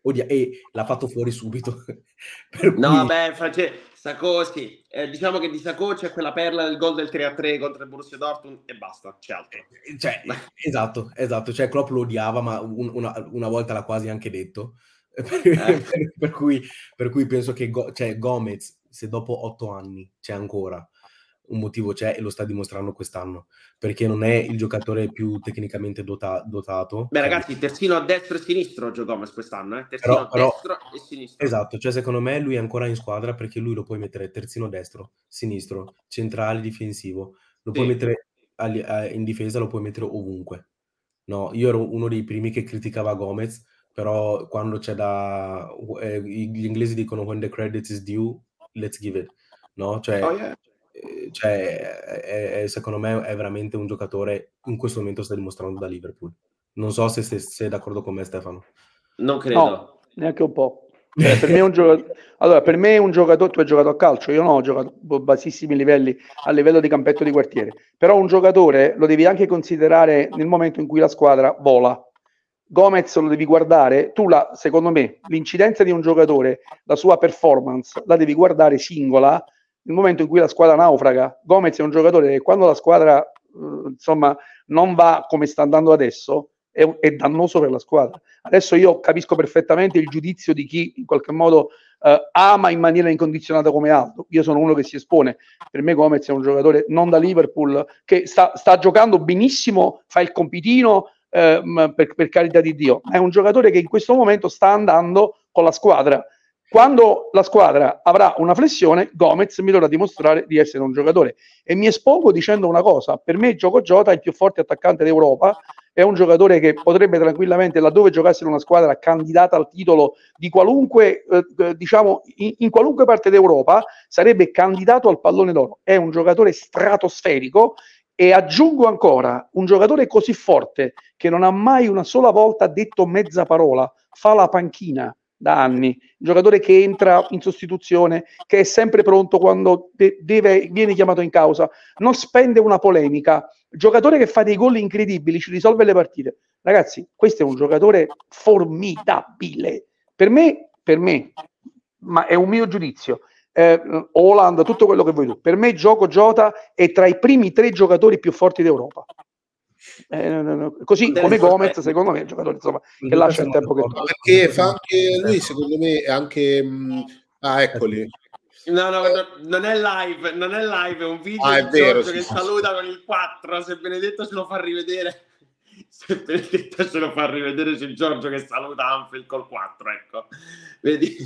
odia- e l'ha fatto fuori subito. Per No, cui- vabbè, face... Sacco sì. Eh, diciamo che di Sacco c'è quella perla del gol del 3-3 contro il Borussia Dortmund e basta, c'è altro. Cioè, esatto, esatto. Cioè, Klopp lo odiava, ma un- una, una volta l'ha quasi anche detto. Per, per cui, per cui penso che Go- cioè, Gomez, se dopo otto anni c'è ancora, un motivo c'è e lo sta dimostrando quest'anno, perché non è il giocatore più tecnicamente dota- dotato. Beh, Cioè, ragazzi, terzino a destra e sinistro Gio Gomez quest'anno, eh? Terzino Però- a però- destra e sinistro. Esatto, cioè secondo me lui è ancora in squadra perché lui lo puoi mettere terzino destro, sinistro, centrale, difensivo, lo puoi Sì. mettere ali- eh, in difesa, lo puoi mettere ovunque. No, io ero uno dei primi che criticava Gomez, però quando c'è da... eh, gli inglesi dicono when the credit is due, let's give it. No? Cioè, Oh, yeah. eh, cioè, è- è- secondo me è veramente un giocatore in questo momento sta dimostrando da Liverpool. Non so se se- sei d'accordo con me Stefano. Non credo. No, neanche un po'. Cioè, per me è un giocatore, allora, per me è un giocatore, tu hai giocato a calcio, io no, ho giocato a bassissimi livelli, a livello di campetto di quartiere, però un giocatore lo devi anche considerare nel momento in cui la squadra vola. Gomez lo devi guardare, tu la, secondo me, l'incidenza di un giocatore, la sua performance, la devi guardare singola nel momento in cui la squadra naufraga. Gomez è un giocatore che quando la squadra, eh, insomma, non va come sta andando adesso, è, è dannoso per la squadra. Adesso io capisco perfettamente il giudizio di chi in qualche modo eh, ama in maniera incondizionata come Aldo. Io sono uno che si espone. Per me Gomez è un giocatore non da Liverpool che sta, sta giocando benissimo, fa il compitino eh, per, per carità di Dio, è un giocatore che in questo momento sta andando con la squadra. Quando la squadra avrà una flessione, Gomez mi dovrà dimostrare di essere un giocatore. E mi espongo dicendo una cosa: per me, Gioco Jota è il più forte attaccante d'Europa è un giocatore che potrebbe tranquillamente, laddove giocasse in una squadra candidata al titolo di qualunque, eh, diciamo, in, in qualunque parte d'Europa, sarebbe candidato al pallone d'oro. È un giocatore stratosferico e aggiungo ancora, un giocatore così forte che non ha mai una sola volta detto mezza parola, fa la panchina da anni, un giocatore che entra in sostituzione, che è sempre pronto quando de- deve, viene chiamato in causa, non spende una polemica, giocatore che fa dei gol incredibili, ci risolve le partite. Ragazzi, questo è un giocatore formidabile. Per me, per me, ma è un mio giudizio. Eh, Holland, tutto quello che vuoi tu. Per me, Gioco Jota è tra i primi tre giocatori più forti d'Europa. Eh, no, no, no. Così come Gomez, secondo me, è un giocatore insomma, che lascia il tempo che perché fa anche lui, secondo me, è anche... mh, ah, eccoli. No, no, no, non è live, non è live, è un video Ah, è vero, sì, che sì, saluta con il 4, se Benedetto ce lo fa rivedere. Se Benedetto ce lo fa rivedere c'è Giorgio che saluta Anfield col 4, ecco. Vedi?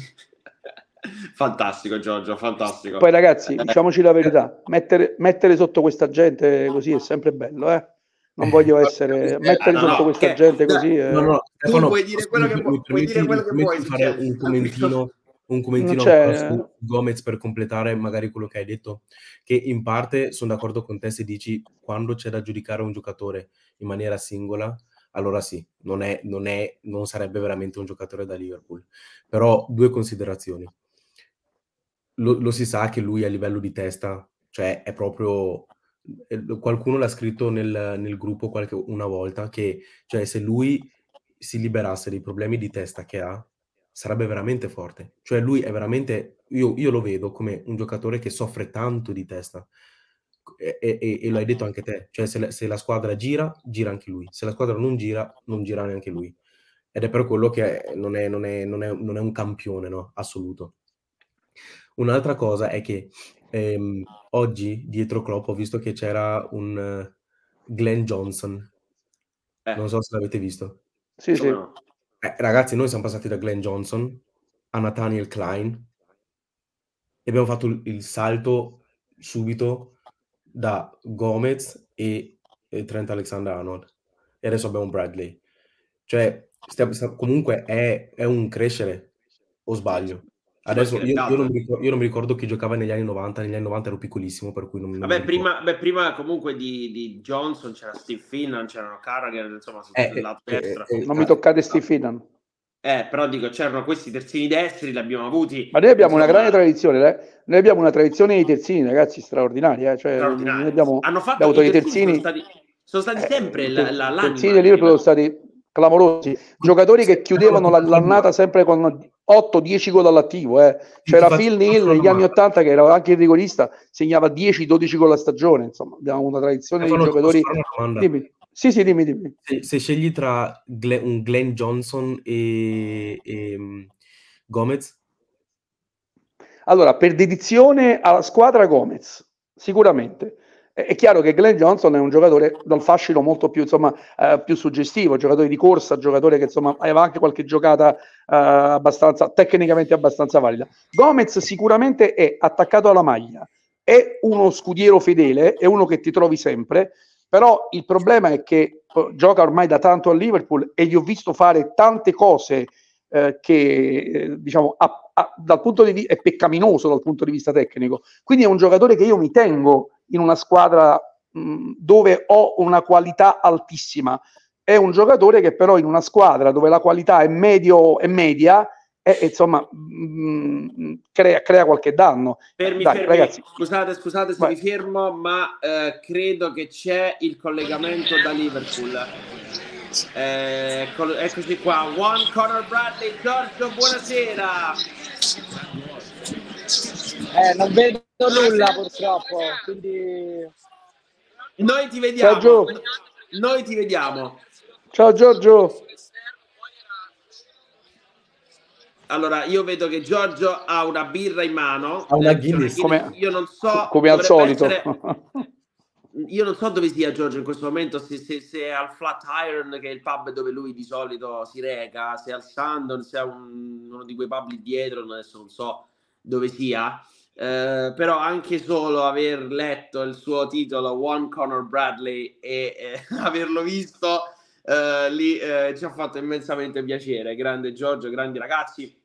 Fantastico Giorgio, fantastico. Poi ragazzi, diciamoci la verità, mettere, mettere sotto questa gente così è sempre bello, eh? Non voglio essere... Mettere no, sotto no, questa che- gente così... è- No, no, Tu Stefano, puoi dire quello che vuoi- puoi dire quello che vuoi, fare un commentino, un commentino su Gomez per completare magari quello che hai detto, che in parte sono d'accordo con te se dici quando c'è da giudicare un giocatore in maniera singola, allora sì, non, è, non, è, non sarebbe veramente un giocatore da Liverpool. Però due considerazioni. Lo, lo si sa che lui a livello di testa, cioè è proprio... eh, Qualcuno l'ha scritto nel, nel gruppo qualche, una volta che cioè se lui si liberasse dei problemi di testa che ha, sarebbe veramente forte. Cioè lui è veramente, io, io lo vedo come un giocatore che soffre tanto di testa. E, e- e lo hai detto anche te, cioè se la, se la squadra gira, gira anche lui. Se la squadra non gira, non gira neanche lui. Ed è per quello che non è, non è- non è- non è un campione, no? Assoluto. Un'altra cosa è che ehm, oggi dietro Klopp ho visto che c'era un uh, Glenn Johnson. Eh. Non so se l'avete visto. Sì, sì. Eh, ragazzi, noi siamo passati da Glenn Johnson a Nathaniel Klein e abbiamo fatto il, il salto subito da Gomez e, e Trent Alexander-Arnold e adesso abbiamo Bradley. Cioè, stiamo, stiamo- comunque è, è un crescere, o sbaglio? Adesso io, io non mi ricordo, io non mi ricordo chi giocava negli anni 90, negli anni 90 ero piccolissimo, per cui non, non mi Vabbè, ricordo. prima, beh, prima comunque di, di Johnson c'era Steve Finnan, c'erano Carragher, insomma, sul Eh, lato eh, destro. eh, Non mi toccate Steve Finnan. Eh, però dico, c'erano questi terzini destri, li abbiamo avuti. Ma noi abbiamo una grande tradizione, eh. noi abbiamo una tradizione di terzini, ragazzi, straordinaria. eh. Cioè, straordinari. noi abbiamo, Hanno fatto i terzini, terzini, sono stati, sono stati eh, sempre i la, la, i l'anima terzini del Liverpool sono stati clamorosi. Giocatori che chiudevano la- l'annata sempre con 8-10 gol all'attivo. Eh. C'era Phil Neal negli anni domanda. 80 che era anche il rigorista, segnava 10-12 gol a stagione. Insomma, abbiamo una tradizione di Stefano, ti giocatori. Dimmi. Sì, sì, dimmi, dimmi. Se, se scegli tra Gle- un Glenn Johnson e, e, mm, Gomez, Allora, per dedizione alla squadra Gomez, sicuramente. È chiaro che Glenn Johnson è un giocatore dal fascino molto più, insomma, eh, più suggestivo, giocatore di corsa, giocatore che insomma aveva anche qualche giocata eh, abbastanza, tecnicamente abbastanza valida. Gomez sicuramente è attaccato alla maglia, è uno scudiero fedele, è uno che ti trovi sempre, però il problema è che eh, gioca ormai da tanto a Liverpool e gli ho visto fare tante cose eh, che eh, diciamo a- a- dal punto di vista è peccaminoso dal punto di vista tecnico. Quindi è un giocatore che io mi tengo in una squadra mh, dove ho una qualità altissima. È un giocatore che però in una squadra dove la qualità è medio e media è, insomma mh, crea, crea qualche danno. Fermi, Dai, fermi. ragazzi. Scusate, scusate se Vai. mi fermo, ma eh, credo che c'è il collegamento da Liverpool. Eh, col- eccoci qua, One Conor Bradley, Giorgio, buonasera. Eh, non vedo nulla purtroppo, quindi Noi ti vediamo. Ciao, Gio. Noi ti vediamo. Ciao Giorgio. Allora, io vedo che Giorgio ha una birra in mano. Ha una Guinness. Come- Io non so. Come al solito. essere- io non so dove sia Giorgio in questo momento, se, se, se è al Flatiron, che è il pub dove lui di solito si reca, se è al Sandon, se è un- uno di quei pub lì dietro, adesso non so dove sia. Eh, però anche solo aver letto il suo titolo One Conor Bradley e eh, averlo visto eh, lì eh, ci ha fatto immensamente piacere. Grande Giorgio, grandi ragazzi.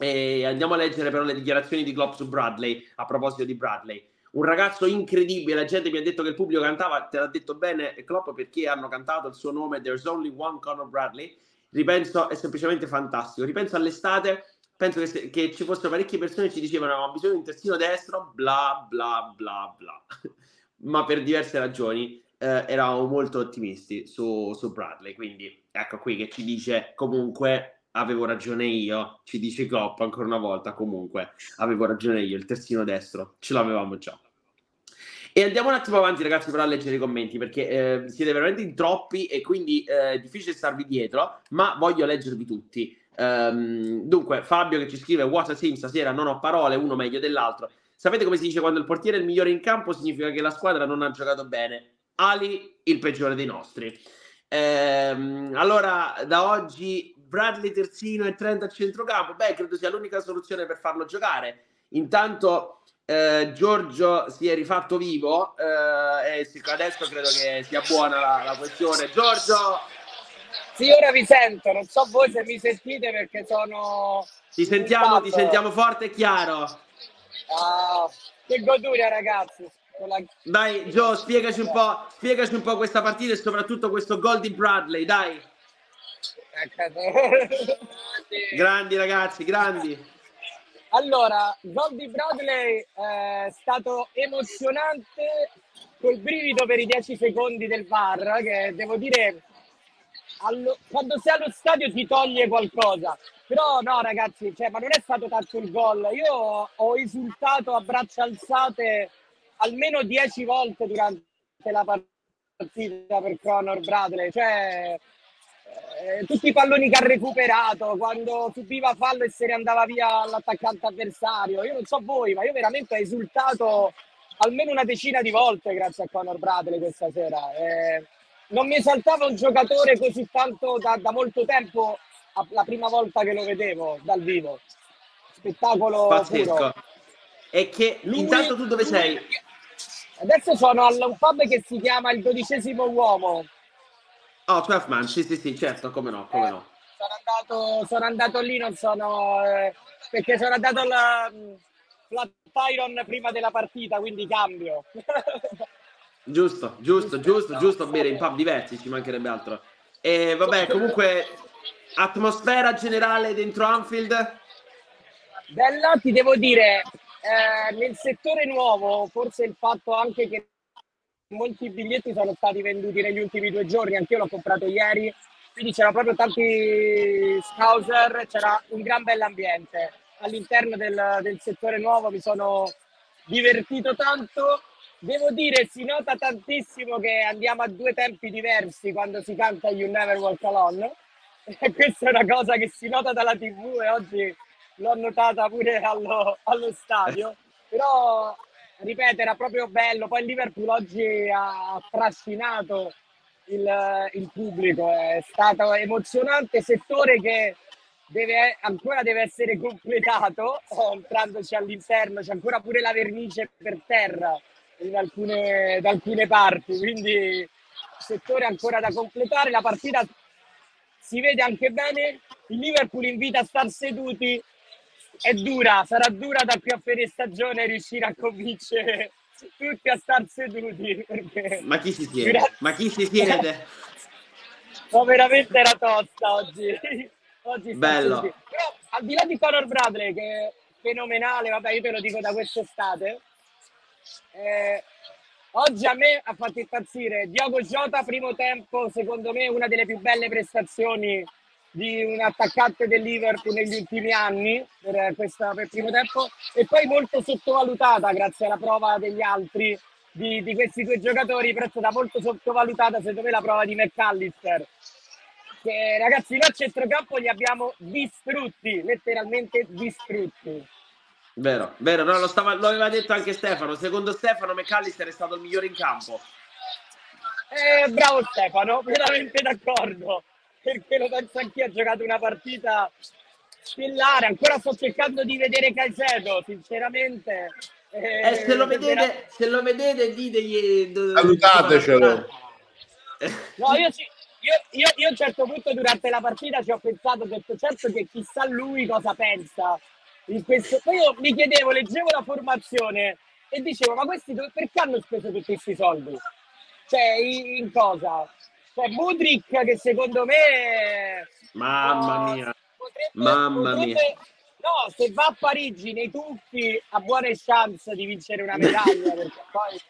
E andiamo a leggere però le dichiarazioni di Klopp su Bradley a proposito di Bradley. Un ragazzo incredibile, la gente mi ha detto che il pubblico cantava, te l'ha detto bene Klopp perché hanno cantato il suo nome There's Only One Conor Bradley. Ripenso, è semplicemente fantastico. Ripenso all'estate, penso che, che ci fossero parecchie persone che ci dicevano ho bisogno di un terzino destro, bla bla bla bla. Ma per diverse ragioni eh, eravamo molto ottimisti su, su Bradley. Quindi ecco qui che ci dice comunque avevo ragione io, ci dice Klopp ancora una volta comunque avevo ragione io, il terzino destro ce l'avevamo già. E andiamo un attimo avanti, ragazzi, però leggere i commenti perché eh, siete veramente in troppi e quindi eh, è difficile starvi dietro, ma voglio leggervi tutti. Ehm, dunque, Fabio che ci scrive: What a team stasera, non ho parole, uno meglio dell'altro. Sapete come si dice quando il portiere è il migliore in campo? Significa che la squadra non ha giocato bene. Ali, il peggiore dei nostri. Ehm, allora, da oggi Bradley terzino e Trent a centrocampo. Beh, credo sia l'unica soluzione per farlo giocare. Intanto eh, Giorgio si è rifatto vivo eh, e adesso credo che sia buona la, la questione. Giorgio, sì, ora vi sento, non so voi se mi sentite perché sono... ti sentiamo, ti sentiamo forte e chiaro. Ah, che goduria ragazzi. La- Dai, Gio, spiegaci un po', spiegaci un po' questa partita e soprattutto questo gol di Bradley, dai. Grandi ragazzi, grandi. Allora, gol di Bradley eh, è stato emozionante col brivido per i 10 secondi del VAR, che devo dire, allo- quando sei allo stadio ti toglie qualcosa. Però no, ragazzi, cioè, ma non è stato tanto il gol. Io ho esultato a braccia alzate almeno 10 volte durante la partita per Conor Bradley. Cioè, eh, tutti i palloni che ha recuperato, quando subiva fallo e se ne andava via l'attaccante avversario. Io non so voi, ma io veramente ho esultato almeno una decina di volte grazie a Conor Bradley questa sera. Eh, non mi esaltava un giocatore così tanto da, da, molto tempo la prima volta che lo vedevo dal vivo. Spettacolo pazzesco. Puro. E che lui, intanto tu dove sei? Adesso sono a un pub che si chiama il dodicesimo uomo. Oh, 12 man, sì, sì, sì, certo, come no, come eh, no. Sono andato, sono andato lì, non sono... Eh, perché sono andato alla Flat Iron prima della partita, quindi cambio. giusto, giusto, giusto, giusto, bere in pub diversi, ci mancherebbe altro. E vabbè, comunque, atmosfera generale dentro Anfield? Bella, ti devo dire, eh, nel settore nuovo, forse il fatto anche che molti biglietti sono stati venduti negli ultimi due giorni, anch'io l'ho comprato ieri, quindi c'erano proprio tanti scouser, c'era un gran bell'ambiente. All'interno del, del settore nuovo mi sono divertito tanto. Devo dire, si nota tantissimo che andiamo a due tempi diversi quando si canta You Never Walk Alone. E questa è una cosa che si nota dalla TV e oggi l'ho notata pure allo, allo stadio. Però ripeto, era proprio bello. Poi il Liverpool oggi ha trascinato il, il pubblico, è stato emozionante, settore che deve, ancora deve essere completato, entrandoci all'interno, c'è ancora pure la vernice per terra in alcune, da alcune parti, quindi settore ancora da completare, la partita si vede anche bene, il Liverpool invita a star seduti, è dura, sarà dura da qui a fine stagione riuscire a convincere tutti a star seduti. Ma chi si siede? Ma chi si siede? no, veramente era tosta oggi. oggi Bello. Però, al di là di Conor Bradley, che è fenomenale, vabbè, io te lo dico da quest'estate, eh, oggi a me ha fatto impazzire Diogo Jota, primo tempo, secondo me una delle più belle prestazioni di un attaccante del Liverpool negli ultimi anni per, questa, per primo tempo e poi molto sottovalutata grazie alla prova degli altri di, di questi due giocatori però è stata molto sottovalutata secondo me la prova di McAllister. Che ragazzi noi a centrocampo li abbiamo distrutti letteralmente distrutti. Vero, vero, no, lo, stava, lo aveva detto anche Stefano. Secondo Stefano McAllister è stato il migliore in campo. Eh, bravo Stefano, veramente d'accordo perché lo penso anch'io, ha giocato una partita stellare, ancora sto cercando di vedere Caicedo, sinceramente. Eh, eh, se, lo vedete, veramente... se lo vedete, ditegli... Salutatecelo. No, io, sì, io, io, io, a un certo punto durante la partita ci ho pensato, ho detto certo che chissà lui cosa pensa. In questo... Poi io mi chiedevo, leggevo la formazione e dicevo, ma questi perché hanno speso tutti questi soldi? Cioè, in, in cosa? Cioè, Mudrik che secondo me... Mamma mia. Potrebbe, Mamma potrebbe, mia. No, se va a Parigi nei tuffi ha buone chance di vincere una medaglia perché poi...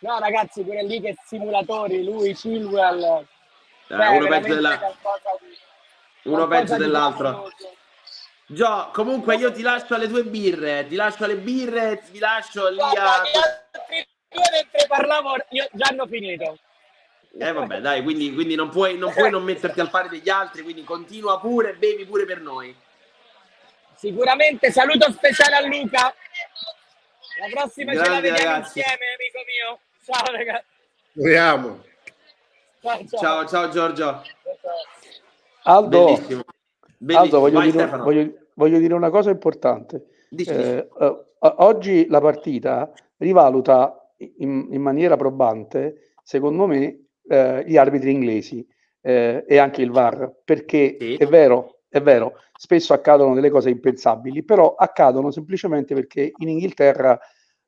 No ragazzi, pure lì che simulatori, lui, Chilwell... Eh, cioè, uno peggio, della... uno peggio dell'altro. Gio, comunque io ti lascio alle tue birre, ti lascio alle birre, ti lascio lì Guarda, a... Gli altri due mentre parlavo io già hanno finito. Eh vabbè, dai, quindi, quindi non, puoi, non, puoi, non metterti al pari degli altri, quindi continua pure, bevi pure per noi. Sicuramente, saluto speciale a Luca. La prossima Grande, ce la vediamo ragazzi. insieme, amico mio. Ciao ragazzi. Proviamo. Ciao, ciao. ciao, ciao Giorgio. Aldo, Bellissimo. Bellissimo. Aldo voglio, Vai, dire, voglio, voglio, dire, una cosa importante. Eh, uh, oggi la partita rivaluta in, in maniera probante, secondo me, eh, gli arbitri inglesi eh, e anche il VAR, perché sì. è vero, è vero, spesso accadono delle cose impensabili, però accadono semplicemente perché in Inghilterra,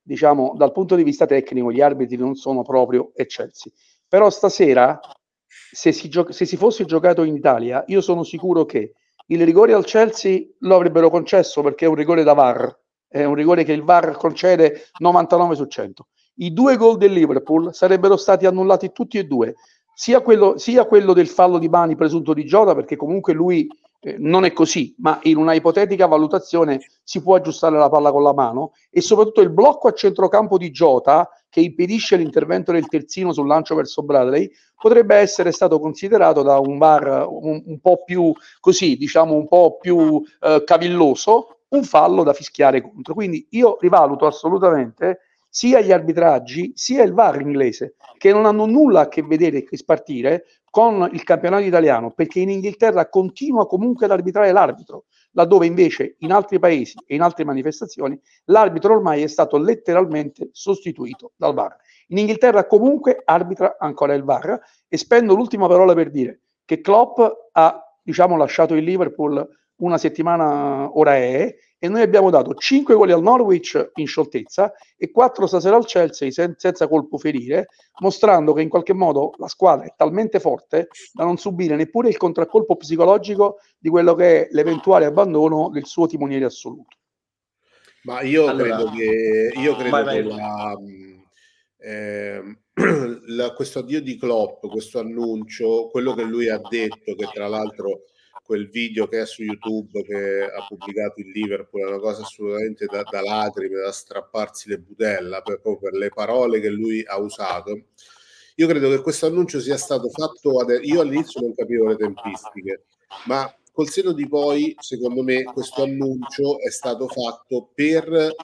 diciamo, dal punto di vista tecnico, gli arbitri non sono proprio eccelsi. Però stasera, se si, gio- se si fosse giocato in Italia, io sono sicuro che il rigore al Chelsea lo avrebbero concesso perché è un rigore da VAR, è un rigore che il VAR concede 99 su 100 i due gol del Liverpool sarebbero stati annullati tutti e due, sia quello, sia quello del fallo di mani presunto di Jota, perché comunque lui eh, non è così, ma in una ipotetica valutazione si può aggiustare la palla con la mano e soprattutto il blocco a centrocampo di Jota che impedisce l'intervento del terzino sul lancio verso Bradley potrebbe essere stato considerato da un VAR un, un po' più così, diciamo un po' più eh, cavilloso, un fallo da fischiare contro. Quindi io rivaluto assolutamente sia gli arbitraggi sia il VAR inglese, che non hanno nulla a che vedere che spartire con il campionato italiano, perché in Inghilterra continua comunque ad arbitrare l'arbitro, laddove invece in altri paesi e in altre manifestazioni l'arbitro ormai è stato letteralmente sostituito dal VAR. In Inghilterra comunque arbitra ancora il VAR e spendo l'ultima parola per dire che Klopp ha diciamo, lasciato il Liverpool una settimana ora è e noi abbiamo dato 5 gol al Norwich in scioltezza e 4 stasera al Chelsea sen- senza colpo ferire, mostrando che in qualche modo la squadra è talmente forte da non subire neppure il contraccolpo psicologico di quello che è l'eventuale abbandono del suo timoniere assoluto. Ma io allora, credo che, io credo vai, vai, che la, eh, la, questo addio di Klopp, questo annuncio, quello che lui ha detto, che tra l'altro quel video che è su YouTube che ha pubblicato il Liverpool è una cosa assolutamente da, da lacrime, da strapparsi le budella per, per le parole che lui ha usato. Io credo che questo annuncio sia stato fatto, ad, io all'inizio non capivo le tempistiche, ma col seno di poi, secondo me, questo annuncio è stato fatto per,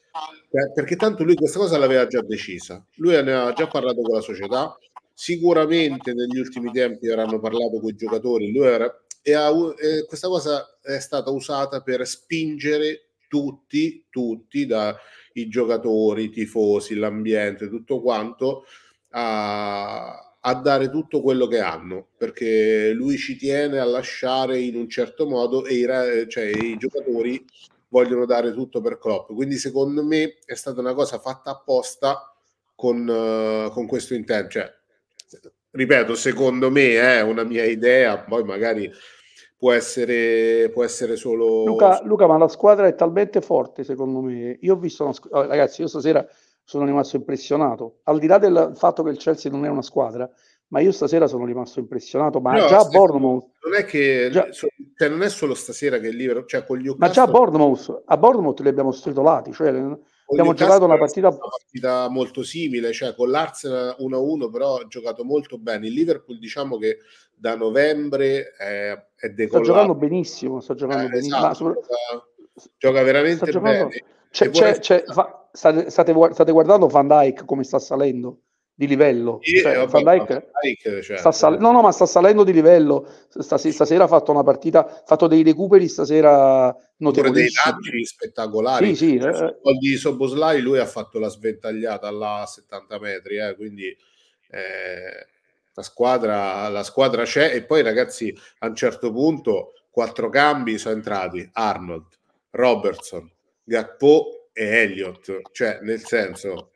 perché tanto lui questa cosa l'aveva già decisa. Lui ne aveva già parlato con la società, sicuramente negli ultimi tempi avranno parlato con i giocatori, lui era, e, ha, e questa cosa è stata usata per spingere tutti, tutti, dai giocatori, i tifosi, l'ambiente, tutto quanto, a, a dare tutto quello che hanno, perché lui ci tiene a lasciare in un certo modo e i, cioè, i giocatori vogliono dare tutto per Klopp. Quindi secondo me è stata una cosa fatta apposta con, uh, con questo intento. Cioè, ripeto, secondo me è una mia idea, poi magari può essere, può essere solo... Luca, Luca, ma la squadra è talmente forte, secondo me. Io ho visto, una squ- ragazzi, io stasera sono rimasto impressionato. Al di là del fatto che il Chelsea non è una squadra, ma io stasera sono rimasto impressionato. Ma no, già a Bournemouth... Non è che... Già, cioè, non è solo stasera che il Liverpool... Cioè, con gli ma già a Bournemouth, a Bournemouth li abbiamo stritolati, cioè abbiamo giocato una partita... una partita molto simile, cioè con l'Arsenal 1-1 però ha giocato molto bene. Il Liverpool diciamo che da novembre è, è decollato. Sta giocando benissimo, sta giocando eh, benissimo. Esatto, sopra... gioca, veramente giocando... bene. C'è, c'è, c'è, fa, state, state, guardando Van Dyke come sta salendo di livello? Sì, cioè, vabbè, Van Van Dyke cioè, sta sal- no, no, ma sta salendo di livello. Stas- stasera ha fatto una partita, ha fatto dei recuperi stasera notevolissimi. dei lanci spettacolari. Sì, sì, cioè, eh. Di Soboslai lui ha fatto la sventagliata alla 70 metri, eh, quindi... Eh, la squadra, la squadra c'è e poi ragazzi a un certo punto quattro cambi sono entrati Arnold, Robertson, Gakpo e Elliott cioè nel senso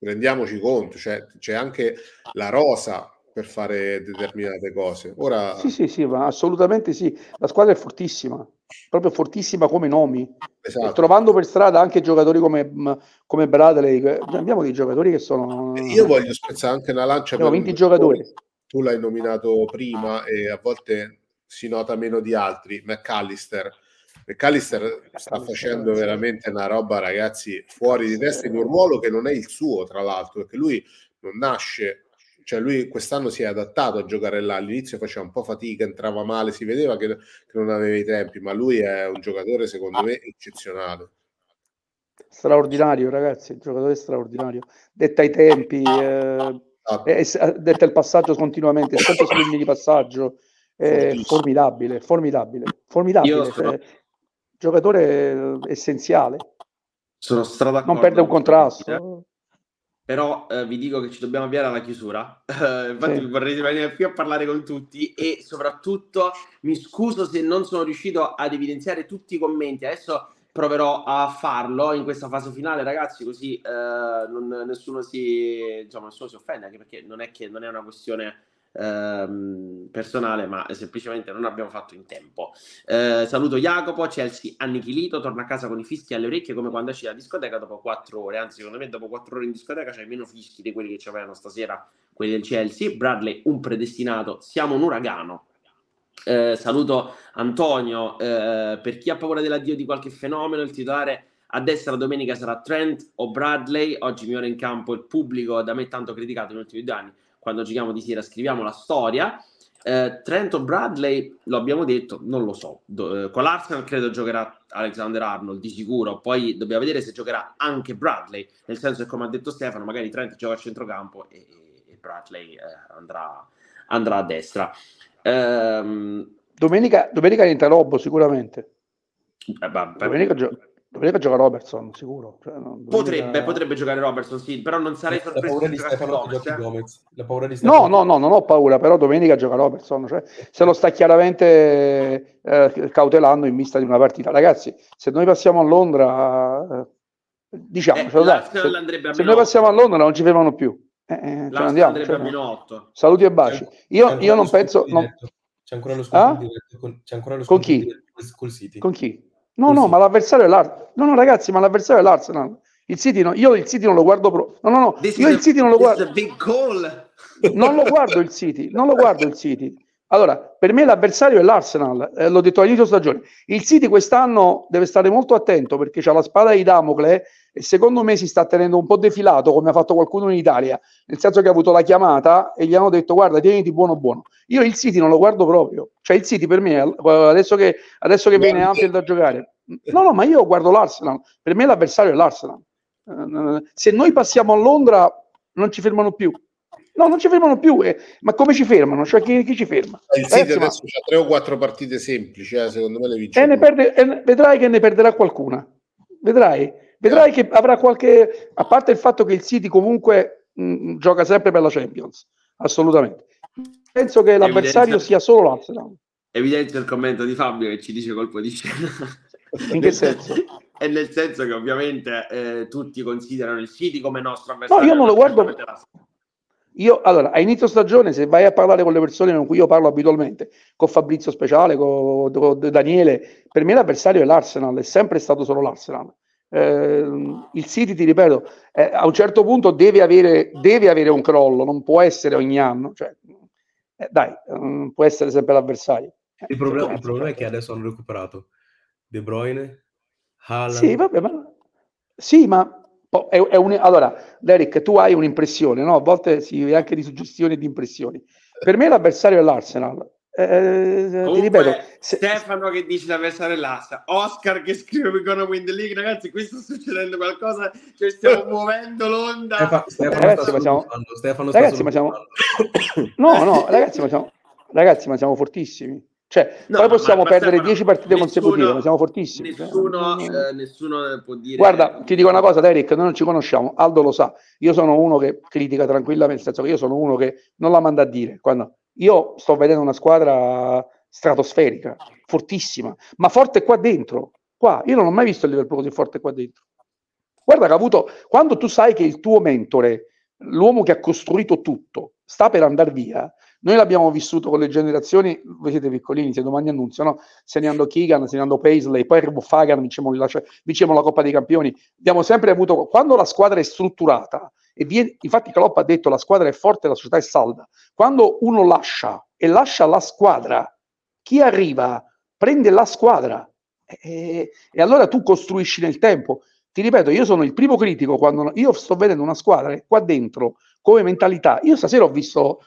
rendiamoci conto cioè, c'è anche la rosa per fare determinate cose. Ora sì sì sì ma assolutamente sì. La squadra è fortissima proprio fortissima come nomi. Esatto. trovando per strada anche giocatori come, come Bradley abbiamo dei giocatori che sono io voglio spezzare anche una lancia abbiamo 20 giocatori. tu l'hai nominato prima e a volte si nota meno di altri. McAllister McAllister sta facendo veramente una roba ragazzi fuori di testa in un ruolo che non è il suo tra l'altro perché lui non nasce cioè lui quest'anno si è adattato a giocare là, all'inizio faceva un po' fatica, entrava male, si vedeva che, che non aveva i tempi, ma lui è un giocatore secondo me eccezionale. Straordinario ragazzi, un giocatore straordinario, detta i tempi, eh, è, è, detta il passaggio continuamente, sempre sulle linee di passaggio, è formidabile, formidabile, formidabile, sono... cioè, giocatore essenziale. Sono strada Non perde un contrasto però eh, vi dico che ci dobbiamo avviare alla chiusura. Uh, infatti sì. vorrei rimanere qui a parlare con tutti e soprattutto mi scuso se non sono riuscito ad evidenziare tutti i commenti. Adesso proverò a farlo in questa fase finale, ragazzi, così uh, non, nessuno, si, diciamo, nessuno si offende, anche perché non è che non è una questione ehm, personale, ma semplicemente non abbiamo fatto in tempo. Eh, saluto Jacopo, Chelsea annichilito, torna a casa con i fischi alle orecchie come quando esci dalla discoteca dopo quattro ore, anzi secondo me dopo quattro ore in discoteca c'hai meno fischi di quelli che ci avevano stasera quelli del Chelsea. Bradley un predestinato, siamo un uragano. Eh, saluto Antonio. Eh, per chi ha paura dell'addio di qualche fenomeno, il titolare a destra domenica sarà Trent o Bradley. Oggi mi ora in campo il pubblico da me tanto criticato negli ultimi due anni. Quando giochiamo di sera scriviamo la storia. Eh, Trent o Bradley, lo abbiamo detto, non lo so. Do, eh, con l'Arsenal credo giocherà Alexander Arnold di sicuro. Poi dobbiamo vedere se giocherà anche Bradley. Nel senso che, come ha detto Stefano, magari Trent gioca a centrocampo e, e Bradley eh, andrà, andrà, a destra. Ehm, domenica, domenica entra Robbo sicuramente. Eh, domenica gioca. Domenica gioca Robertson, sicuro. Cioè, no, domenica... potrebbe, potrebbe giocare Robertson, sì, però non sarei sorpreso se giocasse Gomez, eh? Gomez. La paura di No, no, no, non ho paura, però domenica gioca Robertson, cioè, se lo sta chiaramente eh, cautelando in vista di una partita. Ragazzi, se noi passiamo a Londra, eh, diciamo, eh, dai, se, se noi passiamo a Londra non ci fermano più. Eh, cioè andiamo, cioè, saluti e baci. Io, io non penso... Non... C'è ancora lo scontro ah? con, c'è ancora lo con chi? Col City. Con chi? No, no, ma l'avversario è l'Arsenal. No, no, ragazzi, ma l'avversario è l'Arsenal. Il City no, io il City non lo guardo pro- No, no, no, this io il City non lo guardo. Non lo guardo il City, non lo guardo il City. Allora, per me l'avversario è l'Arsenal, eh, l'ho detto all'inizio stagione. Il City quest'anno deve stare molto attento perché c'ha la spada di Damocle e secondo me si sta tenendo un po' defilato come ha fatto qualcuno in Italia, nel senso che ha avuto la chiamata e gli hanno detto guarda tieniti buono buono. Io il City non lo guardo proprio, cioè il City per me adesso che, adesso che viene Anfield a giocare, no no ma io guardo l'Arsenal, per me l'avversario è l'Arsenal. Eh, se noi passiamo a Londra non ci fermano più. No, non ci fermano più, eh. ma come ci fermano? Cioè, chi, chi ci ferma? Il City adesso ma... ha tre o quattro partite semplici, eh, secondo me le vince. E ne perde, e vedrai che ne perderà qualcuna. Vedrai, vedrai che avrà qualche... A parte il fatto che il City comunque mh, gioca sempre per la Champions, assolutamente. Penso che l'avversario Evidenzia... sia solo l'Arsenal. Evidenzia il commento di Fabio che ci dice colpo di scena. In che senso? È nel senso che ovviamente eh, tutti considerano il City come nostro avversario. No, io non lo guardo... Io, allora, a inizio stagione, se vai a parlare con le persone con cui io parlo abitualmente, con Fabrizio Speciale, con, con Daniele, per me l'avversario è l'Arsenal, è sempre stato solo l'Arsenal. Eh, il City, ti ripeto, eh, a un certo punto deve avere, deve avere, un crollo, non può essere ogni anno, cioè, eh, dai, non può essere sempre l'avversario. Il problema, il problema, è che adesso hanno recuperato De Bruyne, Haaland. Sì, vabbè, ma, sì, ma è, è un, allora, Derek, tu hai un'impressione, no? A volte si vive anche di suggestioni e di impressioni. Per me l'avversario è l'Arsenal. Eh, Comunque, ti ripeto, se... Stefano che dice l'avversario è l'Arsenal, Oscar che scrive we're gonna win the league, ragazzi, qui sta succedendo qualcosa, cioè stiamo muovendo l'onda. Stefano, ragazzi, ma siamo... Stefano ragazzi, ma siamo... no, no, ragazzi, ma siamo... ragazzi, ma siamo fortissimi. Cioè, no, poi possiamo ma, perdere 10 partite nessuno, consecutive, ma siamo fortissimi. Nessuno, eh, nessuno, può dire. Guarda, ti dico una cosa, Derek, noi non ci conosciamo, Aldo lo sa. Io sono uno che critica tranquillamente, nel senso che io sono uno che non la manda a dire. Quando io sto vedendo una squadra stratosferica, fortissima, ma forte qua dentro. Qua, io non ho mai visto il Liverpool così forte qua dentro. Guarda che ha avuto, quando tu sai che il tuo mentore, l'uomo che ha costruito tutto, sta per andare via, noi l'abbiamo vissuto con le generazioni, voi siete piccolini, se domani annunziano, segnando Keegan, segnando Paisley, poi arrivo Fagan, vinciamo la, vinciamo la Coppa dei Campioni. Abbiamo sempre avuto, quando la squadra è strutturata, e viene, infatti Klopp ha detto la squadra è forte, la società è salda. Quando uno lascia e lascia la squadra, chi arriva prende la squadra e, e allora tu costruisci nel tempo. Ti ripeto, io sono il primo critico quando io sto vedendo una squadra qua dentro, come mentalità, io stasera ho visto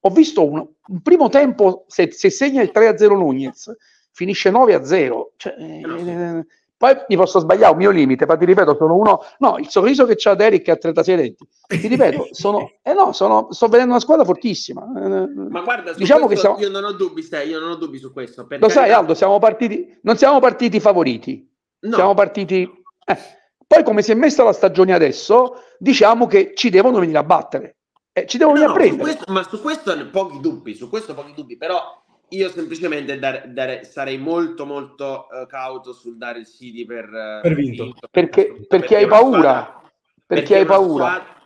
ho visto un, un primo tempo, se, se, segna il 3-0 Nunez, finisce 9-0. Cioè, eh, poi mi posso sbagliare, un mio limite, ma ti ripeto, sono uno... No, il sorriso che c'ha Derek a 36 denti. Ti ripeto, sono... Eh no, sono, sto vedendo una squadra fortissima. Ma guarda, diciamo che siamo... io non ho dubbi, stai, io non ho dubbi su questo. Lo sai, Aldo, siamo partiti... non siamo partiti favoriti. No. Siamo partiti... Eh. Poi come si è messa la stagione adesso, diciamo che ci devono venire a battere. Eh, ci devo no, no, su questo, ma su questo pochi dubbi, su questo pochi dubbi, però io semplicemente dare, dare, sarei molto molto uh, cauto sul dare il CD per, uh, per vinto. vinto. Perché, perché, perché hai paura? Squadra, perché, perché hai paura? Squadra...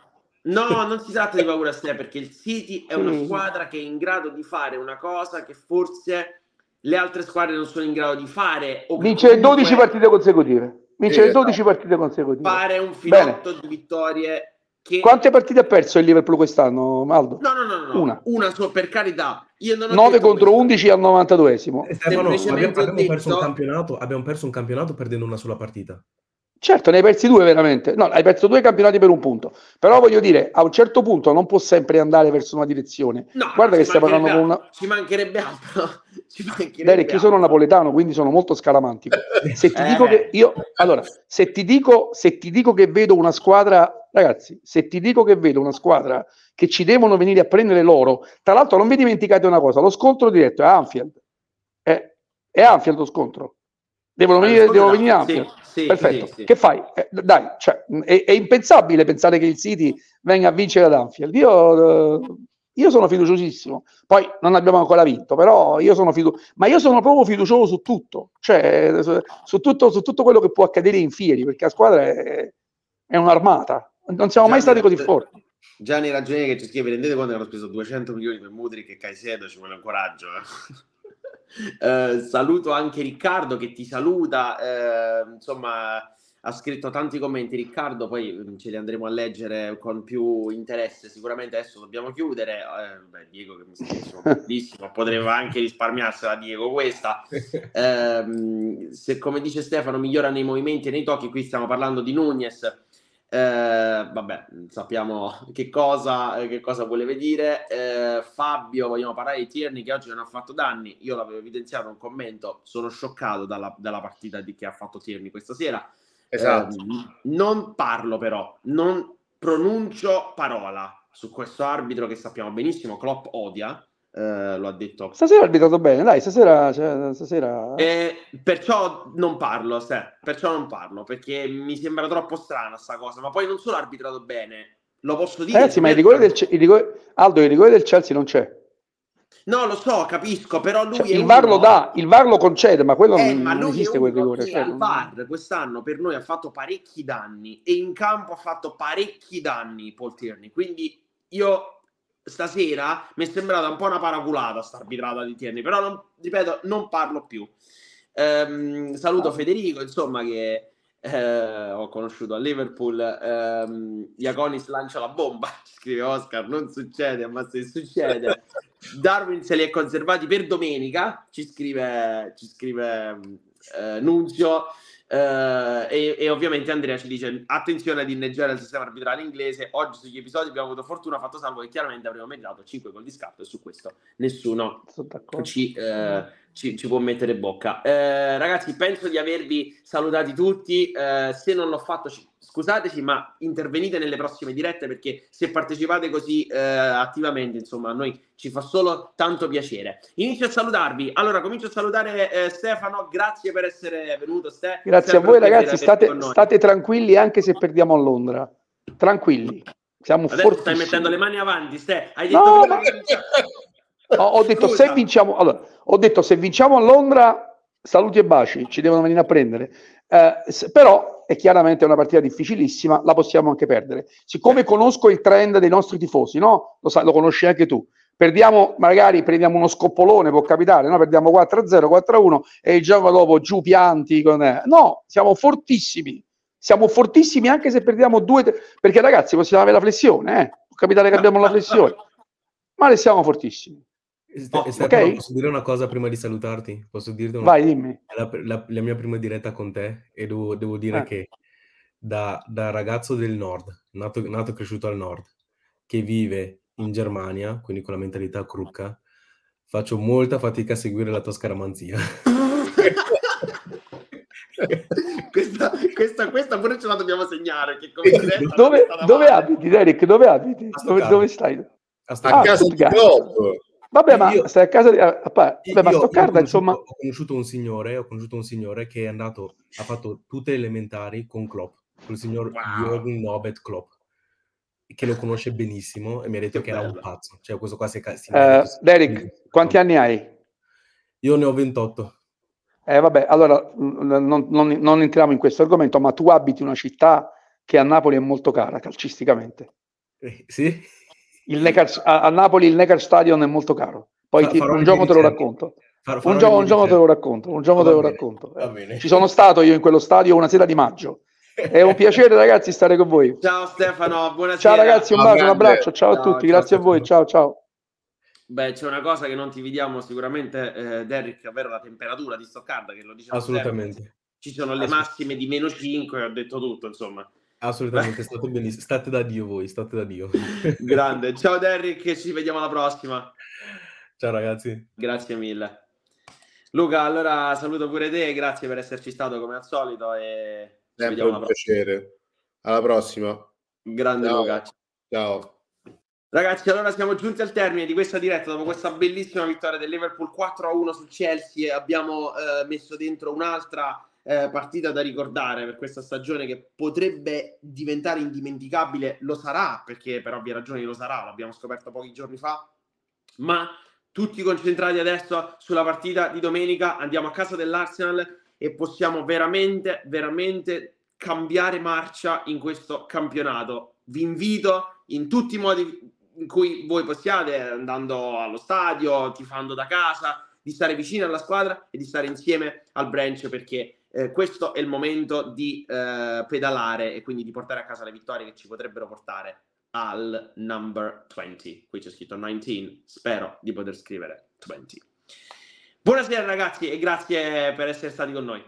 No, non si tratta di paura, Stea, perché il City è una squadra che è in grado di fare una cosa che forse le altre squadre non sono in grado di fare. Vince comunque... 12 partite consecutive. Vince eh, 12 partite consecutive. Fare un filotto Bene. di vittorie che... Quante partite ha perso il Liverpool quest'anno, Maldo? No, no, no, no, Una. Una so, per carità. Io non ho 9 detto contro questo. 11 al 92esimo. Eh, Stefano, abbiamo, abbiamo perso un detto- campionato, abbiamo perso un campionato perdendo una sola partita. Certo, ne hai persi due veramente. No, hai perso due campionati per un punto. Però voglio dire, a un certo punto non può sempre andare verso una direzione. No, Guarda che stai parlando con una... Ci mancherebbe altro. Ci mancherebbe Derek, io sono napoletano, quindi sono molto scaramantico. Se ti Eh. dico che io, allora, se ti dico, se ti dico che vedo una squadra, ragazzi, se ti dico che vedo una squadra che ci devono venire a prendere loro, tra l'altro non vi dimenticate una cosa, lo scontro diretto è Anfield. È, è Anfield lo scontro. Devono venire, devono venire da- sì, Anfield. sì, Perfetto. sì. Che fai? Eh, dai, cioè, è, è impensabile pensare che il City venga a vincere ad Anfield. Io, eh, io sono fiduciosissimo. Poi non abbiamo ancora vinto, però io sono fiducioso. Ma io sono proprio fiducioso su tutto, cioè su, su tutto, su tutto quello che può accadere in Fieri, perché la squadra è, è un'armata. Non siamo mai stati così forti. Gianni Ragione che ci scrive, rendete conto che hanno speso 200 milioni per Mudrik e Caicedo, ci vuole un coraggio. eh. Eh, saluto anche Riccardo che ti saluta, eh, insomma ha scritto tanti commenti. Riccardo, poi mm, ce li andremo a leggere con più interesse, sicuramente adesso dobbiamo chiudere, eh, beh, Diego che mi scrive bellissimo, potremmo anche risparmiarsela Diego questa, Ehm, se come dice Stefano migliorano i movimenti e nei tocchi, qui stiamo parlando di Nunez, eh, vabbè, sappiamo che cosa, eh, che cosa voleva dire. Eh, Fabio, vogliamo parlare di Tierney che oggi non ha fatto danni. Io l'avevo evidenziato in un commento. Sono scioccato dalla, dalla partita di che ha fatto Tierney questa sera. Esatto. Eh, non parlo però, non pronuncio parola su questo arbitro che sappiamo benissimo. Klopp odia, eh, lo ha detto Stasera ha arbitrato bene, dai, stasera... Cioè, stasera... eh, perciò non parlo, se, perciò non parlo, perché mi sembra troppo strana sta cosa, ma poi non solo ha arbitrato bene, lo posso dire. Ragazzi, ma il rigore del, il rigore- Aldo, il rigore del Chelsea non c'è. No, lo so, capisco, però lui Cioè, il VAR uno- lo dà, il VAR lo concede, ma quello Eh, non, ma non esiste quel rigore. cioè, non- VAR quest'anno per noi ha fatto parecchi danni e in campo ha fatto parecchi danni Paul Tierney, quindi io stasera mi è sembrata un po' una paraculata sta arbitrata di Tierney, però non, ripeto, non parlo più. Ehm, saluto Federico, insomma, che eh, ho conosciuto a Liverpool. Ehm, Iaconis lancia la bomba, scrive Oscar, non succede, ma se succede. Darwin se li è conservati per domenica, ci scrive, ci scrive eh, Nunzio. Eh, e, e ovviamente Andrea ci dice attenzione ad inneggiare il sistema arbitrale inglese oggi sugli episodi abbiamo avuto fortuna fatto salvo che chiaramente avremmo meritato 5 gol di scarto e su questo nessuno ci, eh, ci, ci può mettere bocca. Eh, ragazzi, penso di avervi salutati tutti. Se non l'ho fatto, ci- scusateci, ma intervenite nelle prossime dirette perché se partecipate così eh, attivamente, insomma, a noi ci fa solo tanto piacere. Inizio a salutarvi. Allora, comincio a salutare eh, Stefano. Grazie per essere venuto, Ste. Grazie a Sempre voi un piacere ragazzi, state, state tranquilli anche se perdiamo a Londra. Tranquilli. Siamo Adesso fortissimi. stai mettendo le mani avanti, Ste. Hai detto No, ma- Ho, ho detto Scusa. se vinciamo, allora, ho detto se vinciamo a Londra, saluti e baci, ci devono venire a prendere. Eh, però è chiaramente una partita difficilissima, la possiamo anche perdere. Siccome conosco il trend dei nostri tifosi, no? Lo, sai, lo conosci anche tu. Perdiamo, magari prendiamo uno scoppolone, può capitare, no? Perdiamo 4-0, 4-1 e il gioco dopo giù pianti. Con... No, siamo fortissimi. Siamo fortissimi anche se perdiamo due, perché ragazzi possiamo avere la flessione, eh? può capitare che abbiamo la flessione, ma ne siamo fortissimi. Oh, Stefano, ok. posso dire una cosa prima di salutarti? Posso dirti una Vai, dimmi. È la, la- la mia prima diretta con te e devo, devo dire Eh. che da, da ragazzo del nord, nato, nato e cresciuto al nord, che vive in Germania, quindi con la mentalità crucca, faccio molta fatica a seguire la tua scaramanzia. questa, questa, questa pure ce la dobbiamo segnare. Che come diretta Dove, dove abiti, Derek? Dove abiti? A Dove, dove stai? A A Stoccarda. Ah, casa di Stuttgart. Vabbè, ma Io- stai a casa di... pa- Vabbè, ma Io- ho Stoccarda, conosciuto- insomma... Ho conosciuto un signore, ho conosciuto un signore che è andato, ha fatto tutte le elementari con Klopp, col signor Wow. Jürgen Nobet Klopp, che lo conosce benissimo e mi ha detto Che che, era un pazzo. Cioè, questo qua si è si Eh, si- Derek, quanti anni hai? Io ne ho 28. Eh, vabbè, allora non, non- non entriamo in questo argomento, ma tu abiti una città che a Napoli è molto cara calcisticamente. Eh, sì? Il Neckar, a, a Napoli il Neckar Stadion è molto caro. Poi ti- un gioco te lo racconto. Far- farò Un gioco, un gioco te lo racconto. Un gioco Va te lo racconto. va bene. Ci sono stato io in quello stadio una sera di maggio È un piacere ragazzi stare con voi. Ciao Stefano, buonasera. Ciao ragazzi, un Ciao, bacio, un abbraccio, ciao a Ciao, tutti, ciao, grazie a voi, ciao ciao. Beh, c'è una cosa che non ti vediamo sicuramente, eh, Derrick, ovvero la temperatura di Stoccarda, che lo diciamo sempre. Assolutamente. Ci sono le massime di meno 5, ho detto tutto, insomma. Assolutamente, state benissimo. State da Dio voi, state da Dio. Grande. Ciao Derrick, ci vediamo alla prossima. Ciao ragazzi. Grazie mille. Luca, allora saluto pure te, grazie per esserci stato come al solito e ci Sempre un piacere. Alla prossima. Grande Ciao. Luca. Ciao. Ragazzi, allora siamo giunti al termine di questa diretta dopo questa bellissima vittoria del Liverpool 4-1 sul Chelsea e abbiamo eh, messo dentro un'altra eh, partita da ricordare per questa stagione che potrebbe diventare indimenticabile, lo sarà perché per ovvie ragioni lo sarà, l'abbiamo scoperto pochi giorni fa, ma tutti concentrati adesso sulla partita di domenica, andiamo a casa dell'Arsenal e possiamo veramente, veramente cambiare marcia in questo campionato. Vi invito in tutti i modi in cui voi possiate, andando allo stadio, tifando da casa, di stare vicini alla squadra e di stare insieme al branch perché eh, questo è il momento di eh, pedalare e quindi di portare a casa le vittorie che ci potrebbero portare al number 20. Qui c'è scritto 19, spero di poter scrivere 20. Buonasera ragazzi e grazie per essere stati con noi.